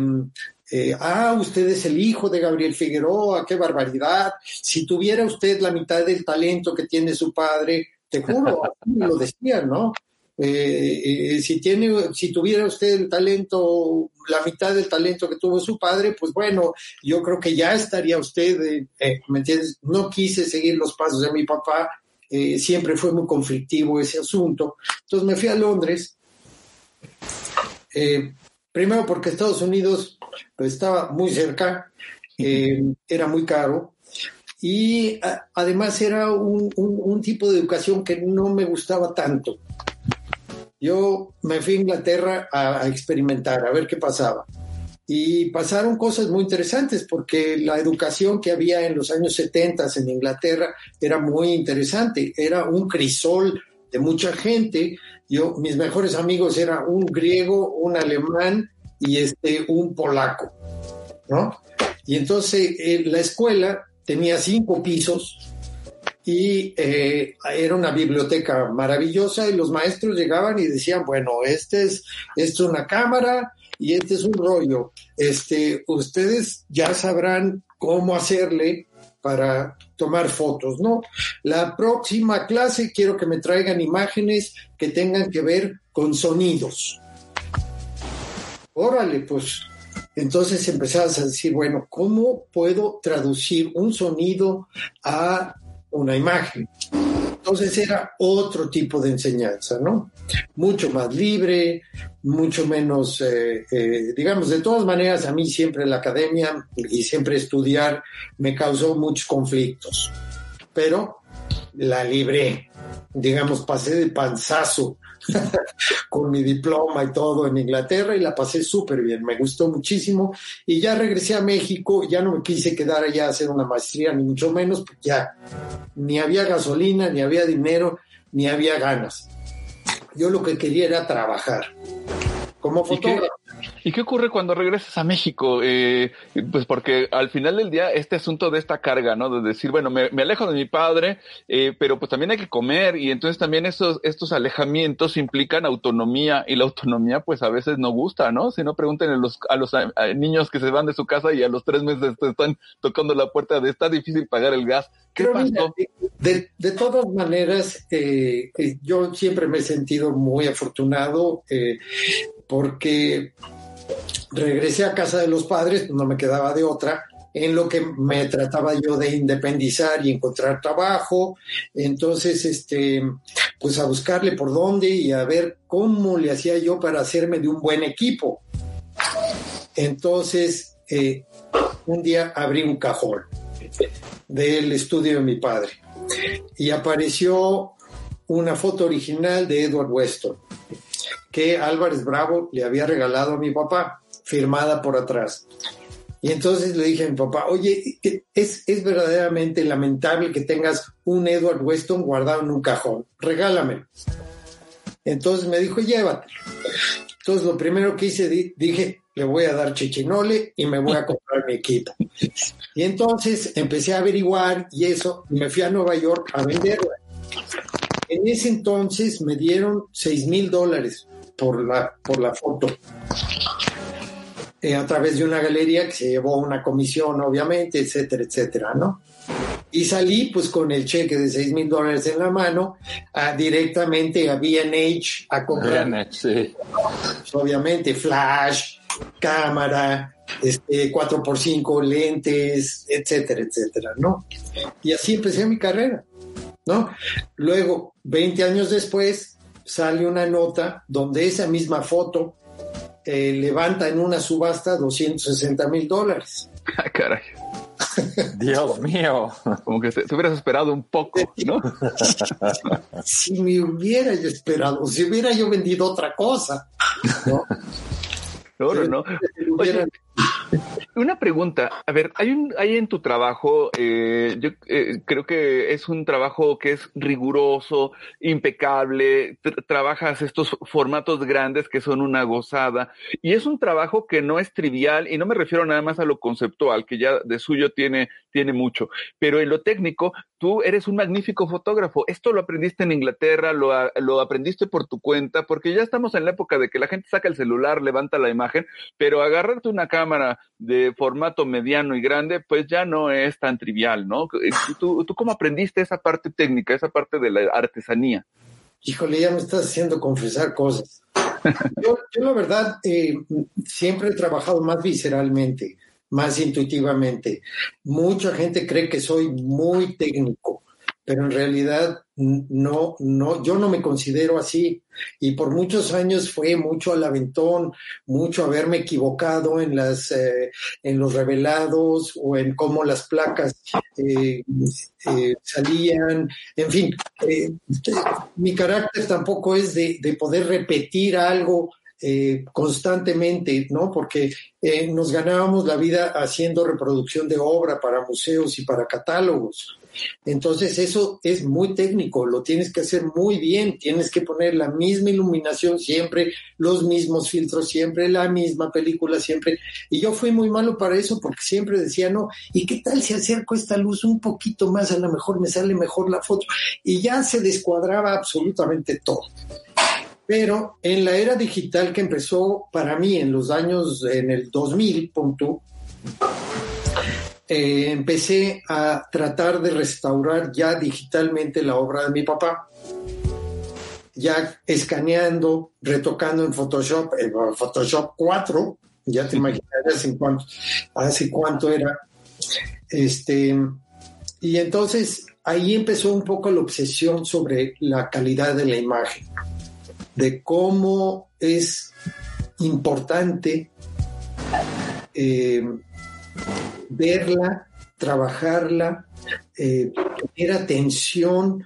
eh, ah, usted es el hijo de Gabriel Figueroa, qué barbaridad. Si tuviera usted la mitad del talento que tiene su padre, te juro, así me lo decían, ¿no? Eh, eh, si tiene, si tuviera usted el talento, la mitad del talento que tuvo su padre, pues bueno, yo creo que ya estaría usted, eh, ¿me entiendes? No quise seguir los pasos de mi papá, eh, siempre fue muy conflictivo ese asunto. Entonces me fui a Londres, eh, primero porque Estados Unidos pues, estaba muy cerca, era muy caro, y a, además era un, un, un tipo de educación que no me gustaba tanto. Yo me fui a Inglaterra a, experimentar, a ver qué pasaba. Y pasaron cosas muy interesantes porque la educación que había en los años 70 en Inglaterra era muy interesante. Era un crisol de mucha gente. Yo, mis mejores amigos eran un griego, un alemán y este, un polaco, ¿no? Y entonces eh, la escuela tenía cinco pisos y eh, era una biblioteca maravillosa y los maestros llegaban y decían, bueno, este es, esto es una cámara y este es un rollo. Este, ustedes ya sabrán cómo hacerle para tomar fotos, ¿no? La próxima clase quiero que me traigan imágenes que tengan que ver con sonidos. Órale, pues entonces empezabas a decir, bueno, ¿cómo puedo traducir un sonido a una imagen? Entonces era otro tipo de enseñanza, ¿no? Mucho más libre, mucho menos, eh, eh, digamos, de todas maneras a mí siempre la academia y siempre estudiar me causó muchos conflictos, pero la libré, digamos, pasé de panzazo con mi diploma y todo en Inglaterra y la pasé súper bien, me gustó muchísimo y ya regresé a México, ya no me quise quedar allá a hacer una maestría, ni mucho menos, porque ya ni había gasolina, ni había dinero, ni había ganas. Yo lo que quería era trabajar. Como fotógrafo. ¿Y qué ocurre cuando regresas a México? Eh, pues porque al final del día este asunto de esta carga, ¿no? De decir, bueno, me, alejo de mi padre, eh, pero pues también hay que comer y entonces también esos, estos alejamientos implican autonomía y la autonomía pues a veces no gusta, ¿no? Si no pregunten a los, a los niños que se van de su casa y a los tres meses están tocando la puerta de está difícil pagar el gas. ¿Qué pasó? de, de, todas maneras, eh, yo siempre me he sentido muy afortunado porque regresé a casa de los padres, pues, no me quedaba de otra, en lo que me trataba yo de independizar y encontrar trabajo. Entonces, este, pues a buscarle por dónde y a ver cómo le hacía yo para hacerme de un buen equipo. Entonces, eh, un día abrí un cajón del estudio de mi padre y apareció una foto original de Edward Weston que Álvarez Bravo le había regalado a mi papá, firmada por atrás. Y entonces le dije a mi papá, oye, es, es verdaderamente lamentable que tengas un Edward Weston guardado en un cajón, regálamelo. Entonces me dijo, llévatelo. Entonces lo primero que hice, dije, le voy a dar chichinole y me voy a comprar mi equipo. Y entonces empecé a averiguar y eso, y me fui a Nueva York a venderla. En ese entonces me dieron seis mil dólares por la, por la foto. Eh, a través de una galería que se llevó una comisión, obviamente, etcétera, etcétera, ¿no? Y salí pues con el cheque de 6 mil dólares en la mano a, directamente a B&H a comprar. Sí. Obviamente, flash, cámara, este, 4x5 lentes, etcétera, etcétera, ¿no? Y así empecé mi carrera, ¿no? Luego, 20 años después, sale una nota donde esa misma foto eh, levanta en una subasta 260 mil dólares. Ah, caray. Dios mío. Como que te, hubieras esperado un poco, ¿no? si me hubiera yo esperado, si hubiera yo vendido otra cosa, ¿no? No, no, no. Una pregunta, a ver, hay un, hay en tu trabajo, eh, yo eh, creo que es un trabajo que es riguroso, impecable, trabajas estos formatos grandes que son una gozada, y es un trabajo que no es trivial, y no me refiero nada más a lo conceptual, que ya de suyo tiene, tiene mucho, pero en lo técnico, tú eres un magnífico fotógrafo. Esto lo aprendiste en Inglaterra, lo, lo aprendiste por tu cuenta, porque ya estamos en la época de que la gente saca el celular, levanta la imagen, pero agarrarte una cámara de formato mediano y grande, pues ya no es tan trivial, ¿no? Eh, ¿Tú, tú cómo aprendiste esa parte técnica, esa parte de la artesanía? Híjole, ya me estás haciendo confesar cosas. Yo, la verdad eh, siempre he trabajado más visceralmente, más intuitivamente. Mucha gente cree que soy muy técnico, pero en realidad no, no, yo no me considero así. Y por muchos años fue mucho al aventón, mucho haberme equivocado en las, eh, en los revelados o en cómo las placas eh, eh, salían. En fin, mi carácter tampoco es de, de poder repetir algo constantemente, ¿no? Porque nos ganábamos la vida haciendo reproducción de obra para museos y para catálogos. Entonces eso es muy técnico, lo tienes que hacer muy bien, tienes que poner la misma iluminación siempre, los mismos filtros siempre, la misma película siempre. Y yo fui muy malo para eso porque siempre decía, no, ¿y qué tal si acerco esta luz un poquito más? A lo mejor me sale mejor la foto. Y ya se descuadraba absolutamente todo. Pero en la era digital que empezó para mí en los años, en el 2000, punto, eh, empecé a tratar de restaurar ya digitalmente la obra de mi papá, ya escaneando, retocando en Photoshop, en Photoshop 4, ya te imaginarás hace cuánto, hace cuánto era. Este, y entonces ahí empezó un poco la obsesión sobre la calidad de la imagen, de cómo es importante eh, verla, trabajarla, eh, tener atención,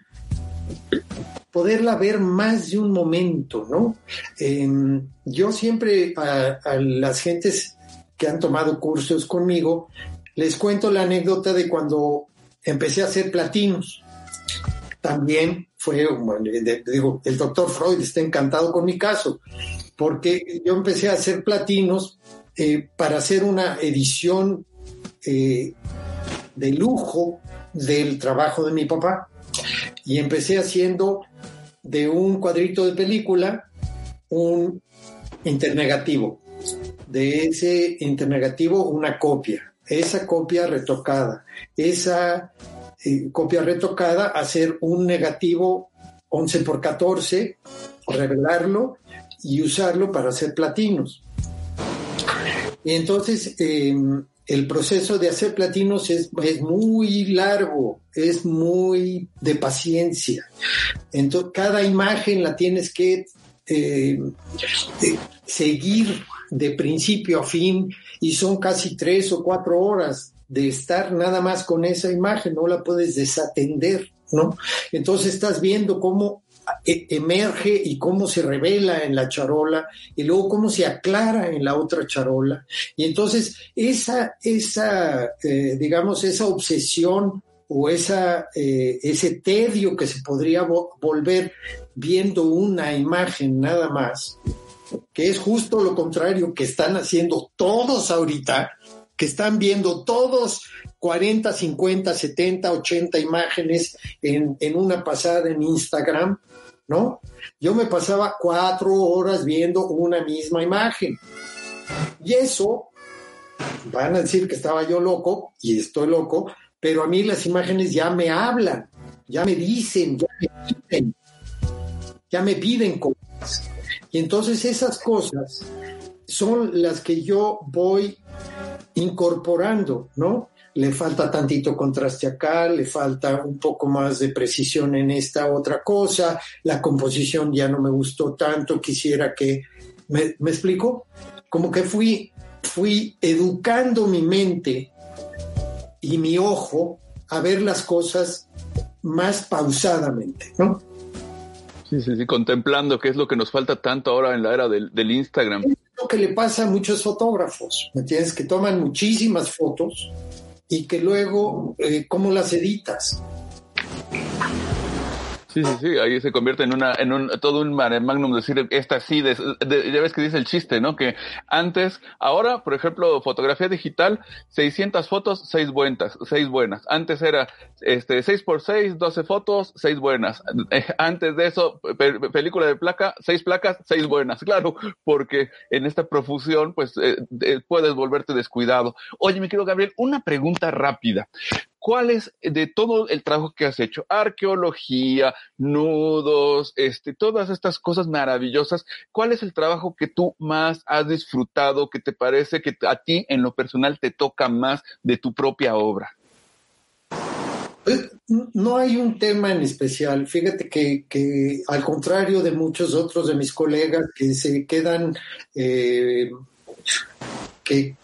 poderla ver más de un momento, ¿no? Em, yo siempre a, las gentes que han tomado cursos conmigo, les cuento la anécdota de cuando empecé a hacer platinos. También fue, digo, el doctor Freud está encantado con mi caso, porque yo empecé a hacer platinos eh, para hacer una edición eh, de lujo del trabajo de mi papá. Y empecé haciendo de un cuadrito de película un internegativo. De ese internegativo una copia. Esa copia retocada. Esa eh, copia retocada hacer un negativo 11 por 14, revelarlo y usarlo para hacer platinos. Y entonces eh, el proceso de hacer platinos es, muy largo, es muy de paciencia. Entonces, cada imagen la tienes que eh, eh, seguir de principio a fin y son casi tres o cuatro horas de estar nada más con esa imagen, no la puedes desatender, ¿no? Entonces estás viendo cómo emerge y cómo se revela en la charola y luego cómo se aclara en la otra charola. Y entonces esa, esa eh, digamos, esa obsesión o esa, eh, ese tedio que se podría vo volver viendo una imagen nada más, que es justo lo contrario que están haciendo todos ahorita, que están viendo todos 40, 50, 70, 80 imágenes en, en una pasada en Instagram, ¿no? Yo me pasaba cuatro horas viendo una misma imagen. Y eso, van a decir que estaba yo loco, y estoy loco, pero a mí las imágenes ya me hablan, ya me dicen, ya me piden, ya me piden cosas. Y entonces esas cosas son las que yo voy incorporando, ¿no? Le falta tantito contraste acá, le falta un poco más de precisión en esta otra cosa, la composición ya no me gustó tanto, quisiera que, ¿me, me explico? Como que fui, fui educando mi mente y mi ojo a ver las cosas más pausadamente, ¿no? Sí, sí, sí, contemplando qué es lo que nos falta tanto ahora en la era del, del Instagram. Es lo que le pasa a muchos fotógrafos, ¿me entiendes? Que toman muchísimas fotos y que luego, eh, ¿cómo las editas? Sí, sí, sí, ahí se convierte en una, en un, todo un mare magnum decir esta sí, de, de, ya ves que dice el chiste, ¿no? Que antes, ahora, por ejemplo, fotografía digital, 600 fotos, 6 buenas, 6 buenas. Antes era, este, 6 por 6, 12 fotos, 6 buenas. Antes de eso, pe película de placa, 6 placas, 6 buenas. Claro, porque en esta profusión, pues, eh, puedes volverte descuidado. Oye, me quiero, Gabriel, una pregunta rápida. ¿Cuál es de todo el trabajo que has hecho? Arqueología, nudos, este, todas estas cosas maravillosas. ¿Cuál es el trabajo que tú más has disfrutado, que te parece que a ti en lo personal te toca más de tu propia obra? No hay un tema en especial. Fíjate que, que al contrario de muchos otros de mis colegas que se quedan, eh, que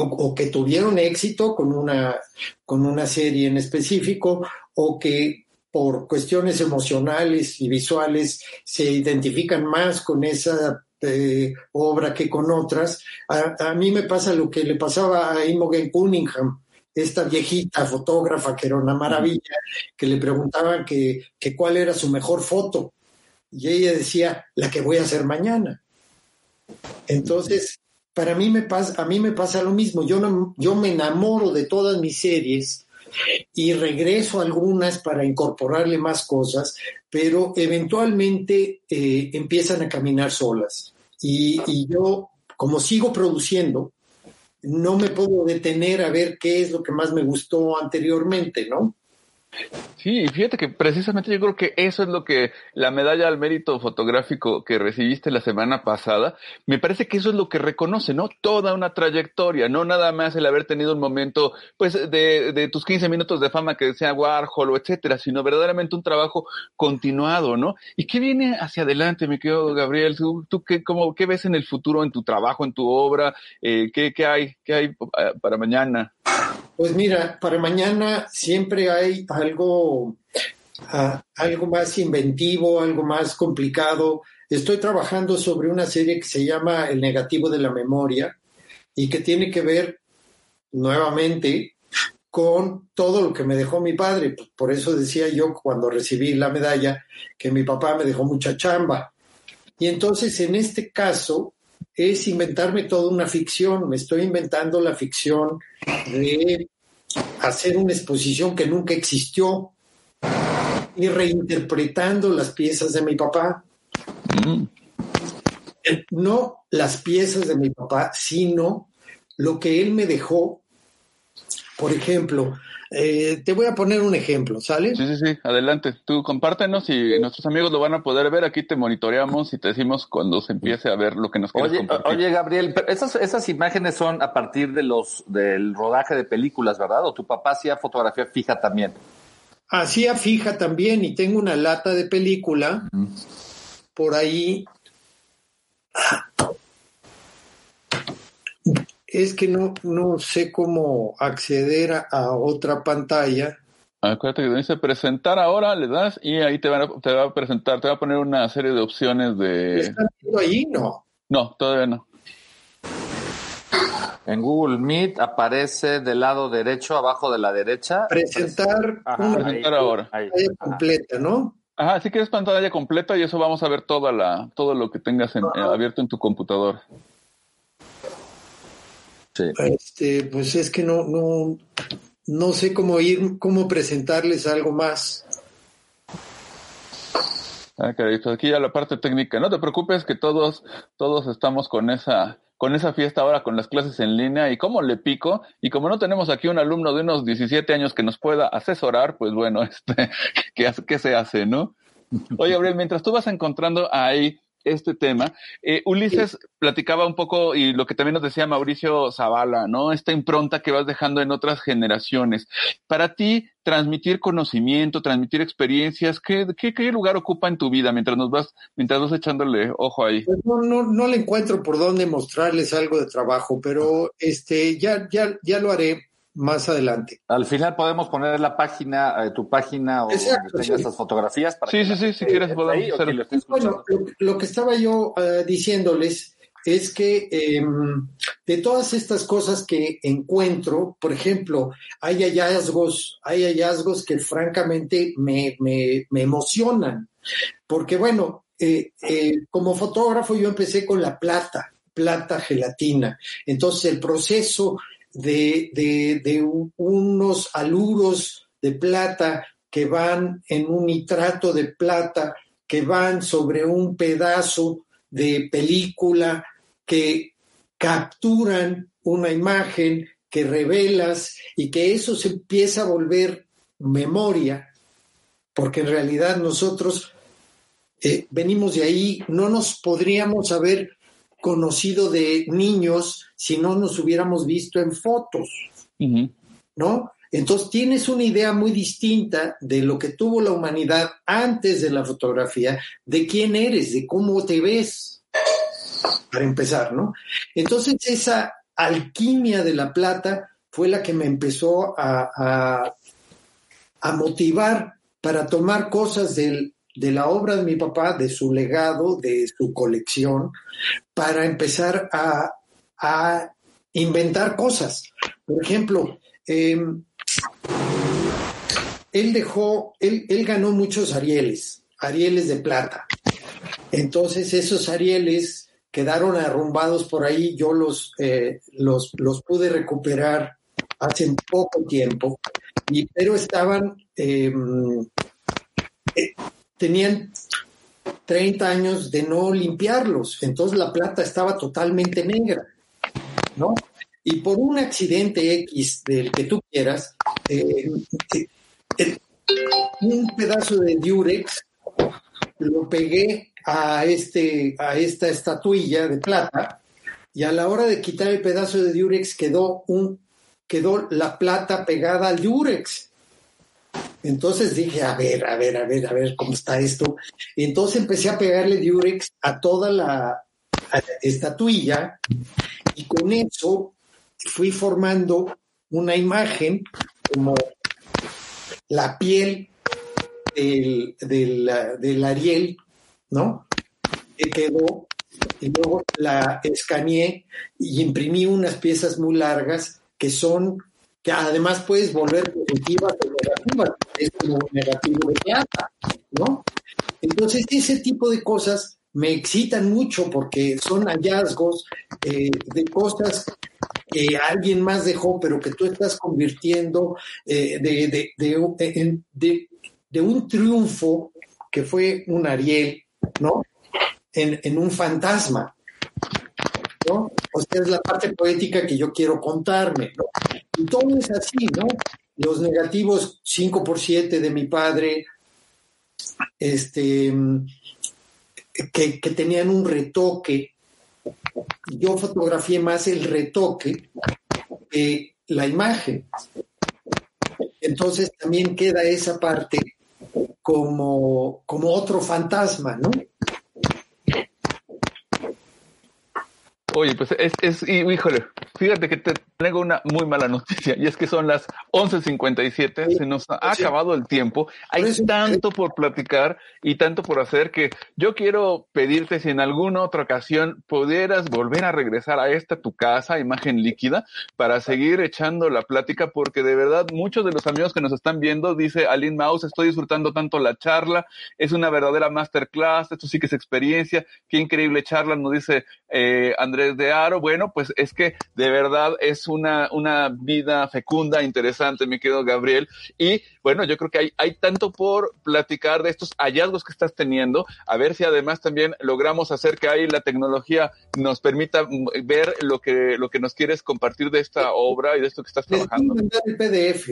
o, que tuvieron éxito con una, con una serie en específico o que por cuestiones emocionales y visuales se identifican más con esa eh, obra que con otras. A, a, mí me pasa lo que le pasaba a Imogen Cunningham. esta viejita fotógrafa que era una maravilla, que le preguntaban que, que cuál era su mejor foto. Y ella decía, la que voy a hacer mañana. Entonces, para mí me pasa, a mí me pasa lo mismo. Yo, no, yo me enamoro de todas mis series y regreso a algunas para incorporarle más cosas, pero eventualmente eh, empiezan a caminar solas. Y, y yo, como sigo produciendo, no me puedo detener a ver qué es lo que más me gustó anteriormente, ¿no? Sí, fíjate que precisamente yo creo que eso es lo que la medalla al mérito fotográfico que recibiste la semana pasada, me parece que eso es lo que reconoce, ¿no? Toda una trayectoria, no nada más el haber tenido un momento, pues, de, de tus 15 minutos de fama que decía Warhol o etcétera, sino verdaderamente un trabajo continuado, ¿no? ¿Y qué viene hacia adelante, mi querido Gabriel? ¿Tú, tú qué, cómo, qué ves en el futuro, en tu trabajo, en tu obra? Eh, ¿qué, ¿Qué hay? ¿Qué hay eh, para mañana? Pues mira, para mañana siempre hay algo, uh, algo más inventivo, algo más complicado. Estoy trabajando sobre una serie que se llama El negativo de la memoria y que tiene que ver nuevamente con todo lo que me dejó mi padre. Por eso decía yo cuando recibí la medalla que mi papá me dejó mucha chamba. Y entonces en este caso es inventarme toda una ficción. Me estoy inventando la ficción de hacer una exposición que nunca existió y reinterpretando las piezas de mi papá. Mm. No las piezas de mi papá, sino lo que él me dejó. Por ejemplo, eh, te voy a poner un ejemplo, ¿sale? Sí, sí, sí, adelante. Tú compártenos y nuestros amigos lo van a poder ver. Aquí te monitoreamos y te decimos cuando se empiece a ver lo que nos quieres Oye, compartir. oye Gabriel, pero esas, esas imágenes son a partir de los del rodaje de películas, ¿verdad? ¿O tu papá hacía fotografía fija también? Hacía fija también y tengo una lata de película por ahí. Es que no, no sé cómo acceder a, a otra pantalla. Acuérdate que dice presentar ahora, le das y ahí te, van a- te va a presentar, te va a poner una serie de opciones de... ¿Están viendo ahí? No. No, todavía no. En Google Meet aparece del lado derecho, abajo de la derecha. Presentar Ajá, una Presentar ahí, ahora. ahí. pantalla completa, ¿no? Ajá, si quieres pantalla completa y eso vamos a ver toda la, todo lo que tengas en- eh, abierto en tu computador. Sí. Este, pues es que no, no, no sé cómo ir, cómo presentarles algo más. Ah, carito, aquí ya la parte técnica. No te preocupes que todos, todos estamos con esa, con esa fiesta ahora con las clases en línea y cómo le pico. Y como no tenemos aquí un alumno de unos 17 años que nos pueda asesorar, pues bueno, este, ¿qué, qué se hace, no? Oye, Gabriel, mientras tú vas encontrando ahí este tema, eh, Ulises platicaba un poco y lo que también nos decía Mauricio Zavala, ¿no? Esta impronta que vas dejando en otras generaciones. Para ti, transmitir conocimiento, transmitir experiencias, ¿qué, qué, qué lugar ocupa en tu vida mientras nos vas, mientras vas echándole ojo ahí? Pues no, no, no le encuentro por dónde mostrarles algo de trabajo, pero este, ya, ya, ya lo haré más adelante. Al final podemos poner la página, eh, tu página o Exacto, donde tengas sí. estas fotografías. Para Sí, que sí, sí, si quieres podemos ahí hacer- escuchando. Bueno, lo, lo que estaba yo eh, diciéndoles es que eh, de todas estas cosas que encuentro, por ejemplo, hay hallazgos, hay hallazgos que francamente me, me, me emocionan, porque bueno, eh, eh, como fotógrafo yo empecé con la plata, plata gelatina, entonces el proceso de, de, de un- unos aluros de plata que van en un nitrato de plata, que van sobre un pedazo de película, que capturan una imagen que revelas y que eso se empieza a volver memoria, porque en realidad nosotros eh, venimos de ahí, no nos podríamos haber conocido de niños si no nos hubiéramos visto en fotos. ¿no? Entonces tienes una idea muy distinta de lo que tuvo la humanidad antes de la fotografía, de quién eres, de cómo te ves, para empezar, ¿no? Entonces esa alquimia de la plata fue la que me empezó a, a- a motivar para tomar cosas del- de la obra de mi papá, de su legado, de su colección, para empezar a, a inventar cosas. Por ejemplo, eh, él dejó, él, él ganó muchos Arieles, Arieles de plata. Entonces esos Arieles quedaron arrumbados por ahí, yo los, eh, los, los pude recuperar hace poco tiempo, y, pero estaban, eh, eh, tenían 30 años de no limpiarlos, entonces la plata estaba totalmente negra, ¿no? Y por un accidente X del que tú quieras, eh, eh, un pedazo de Durex lo pegué a, este, a esta estatuilla de plata y a la hora de quitar el pedazo de Durex quedó, un, quedó la plata pegada al Durex. Entonces dije, a ver, a ver, a ver, a ver cómo está esto. Y entonces empecé a pegarle Durex a toda la estatuilla y con eso fui formando una imagen como la piel del, del, del Ariel, ¿no? Que quedó, y luego la escaneé y imprimí unas piezas muy largas que son, que además puedes volver positivas o negativas, es como negativo de plata, ¿no? Entonces, ese tipo de cosas me excitan mucho porque son hallazgos eh, de cosas que alguien más dejó, pero que tú estás convirtiendo eh, de, de, en- de- de un triunfo que fue un Ariel, ¿no? En, en un fantasma. O sea, es la parte poética que yo quiero contarme, ¿no? Y todo es así, ¿no? Los negativos 5 por 7 de mi padre, este, que, que tenían un retoque. Yo fotografié más el retoque que la imagen. Entonces también queda esa parte como, como otro fantasma, ¿no? Oye, pues es, es y, híjole, fíjate que te traigo una muy mala noticia y es que son las 11.57, se nos ha acabado el tiempo, hay tanto por platicar y tanto por hacer que yo quiero pedirte si en alguna otra ocasión pudieras volver a regresar a esta tu casa, imagen líquida, para seguir echando la plática porque de verdad muchos de los amigos que nos están viendo, dice Aline Maus, estoy disfrutando tanto la charla, es una verdadera masterclass, esto sí que es experiencia, qué increíble charla, nos dice eh, Andrés de Aro. Bueno, pues es que de verdad es una, una vida fecunda, interesante, mi querido Gabriel. Y bueno, yo creo que hay, hay tanto por platicar de estos hallazgos que estás teniendo, a ver si además también logramos hacer que ahí la tecnología nos permita ver lo que, lo que nos quieres compartir de esta obra y de esto que estás trabajando. el PDF,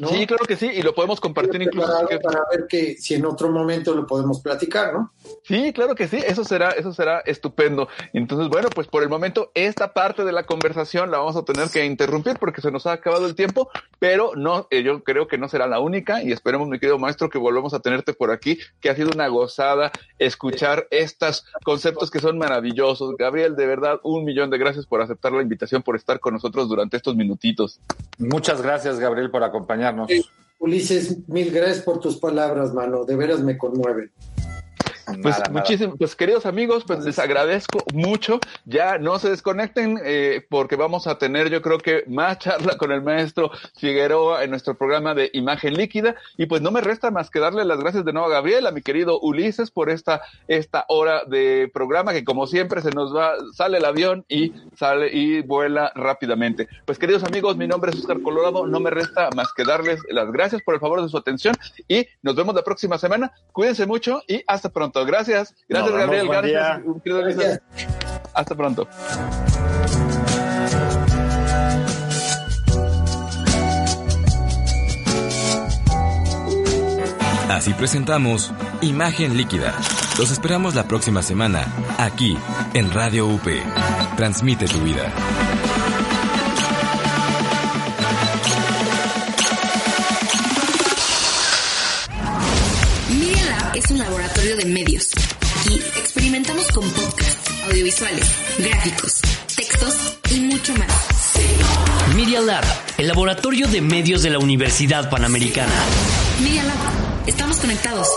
¿no? Sí, claro que sí, y lo podemos compartir incluso. Preparado para ver que si en otro momento lo podemos platicar, ¿no? Sí, claro que sí, eso será, eso será estupendo. Entonces, bueno, pues por el momento esta parte de la conversación la vamos a tener que interrumpir porque se nos ha acabado el tiempo, pero no, eh, yo creo que no será la única y esperemos, mi querido maestro, que volvamos a tenerte por aquí, que ha sido una gozada escuchar estos conceptos que son maravillosos. Gabriel, de verdad, un millón de gracias por aceptar la invitación, por estar con nosotros durante estos minutitos. Muchas gracias, Gabriel, por acompañarnos. Ulises, mil gracias por tus palabras, mano. De veras me conmueven. Pues Nada, muchísimo, pues queridos amigos, pues les agradezco mucho. Ya no se desconecten eh, porque vamos a tener, yo creo que más charla con el maestro Figueroa en nuestro programa de Imagen Líquida. Y pues no me resta más que darle las gracias de nuevo a Gabriel, a mi querido Ulises, por esta esta hora de programa que como siempre se nos va, sale el avión y sale y vuela rápidamente. Pues queridos amigos, mi nombre es Oscar Colorado. No me resta más que darles las gracias por el favor de su atención y nos vemos la próxima semana. Cuídense mucho y hasta pronto. Gracias. Gracias, Gabriel. Gracias, Ulises. Hasta pronto. Así presentamos Imagen Líquida. Los esperamos la próxima semana, aquí, en Radio UP. Transmite tu vida. Es un laboratorio de medios. Aquí experimentamos con podcasts, audiovisuales, gráficos, textos y mucho más. Media Lab, el laboratorio de medios de la Universidad Panamericana. Media Lab, estamos conectados.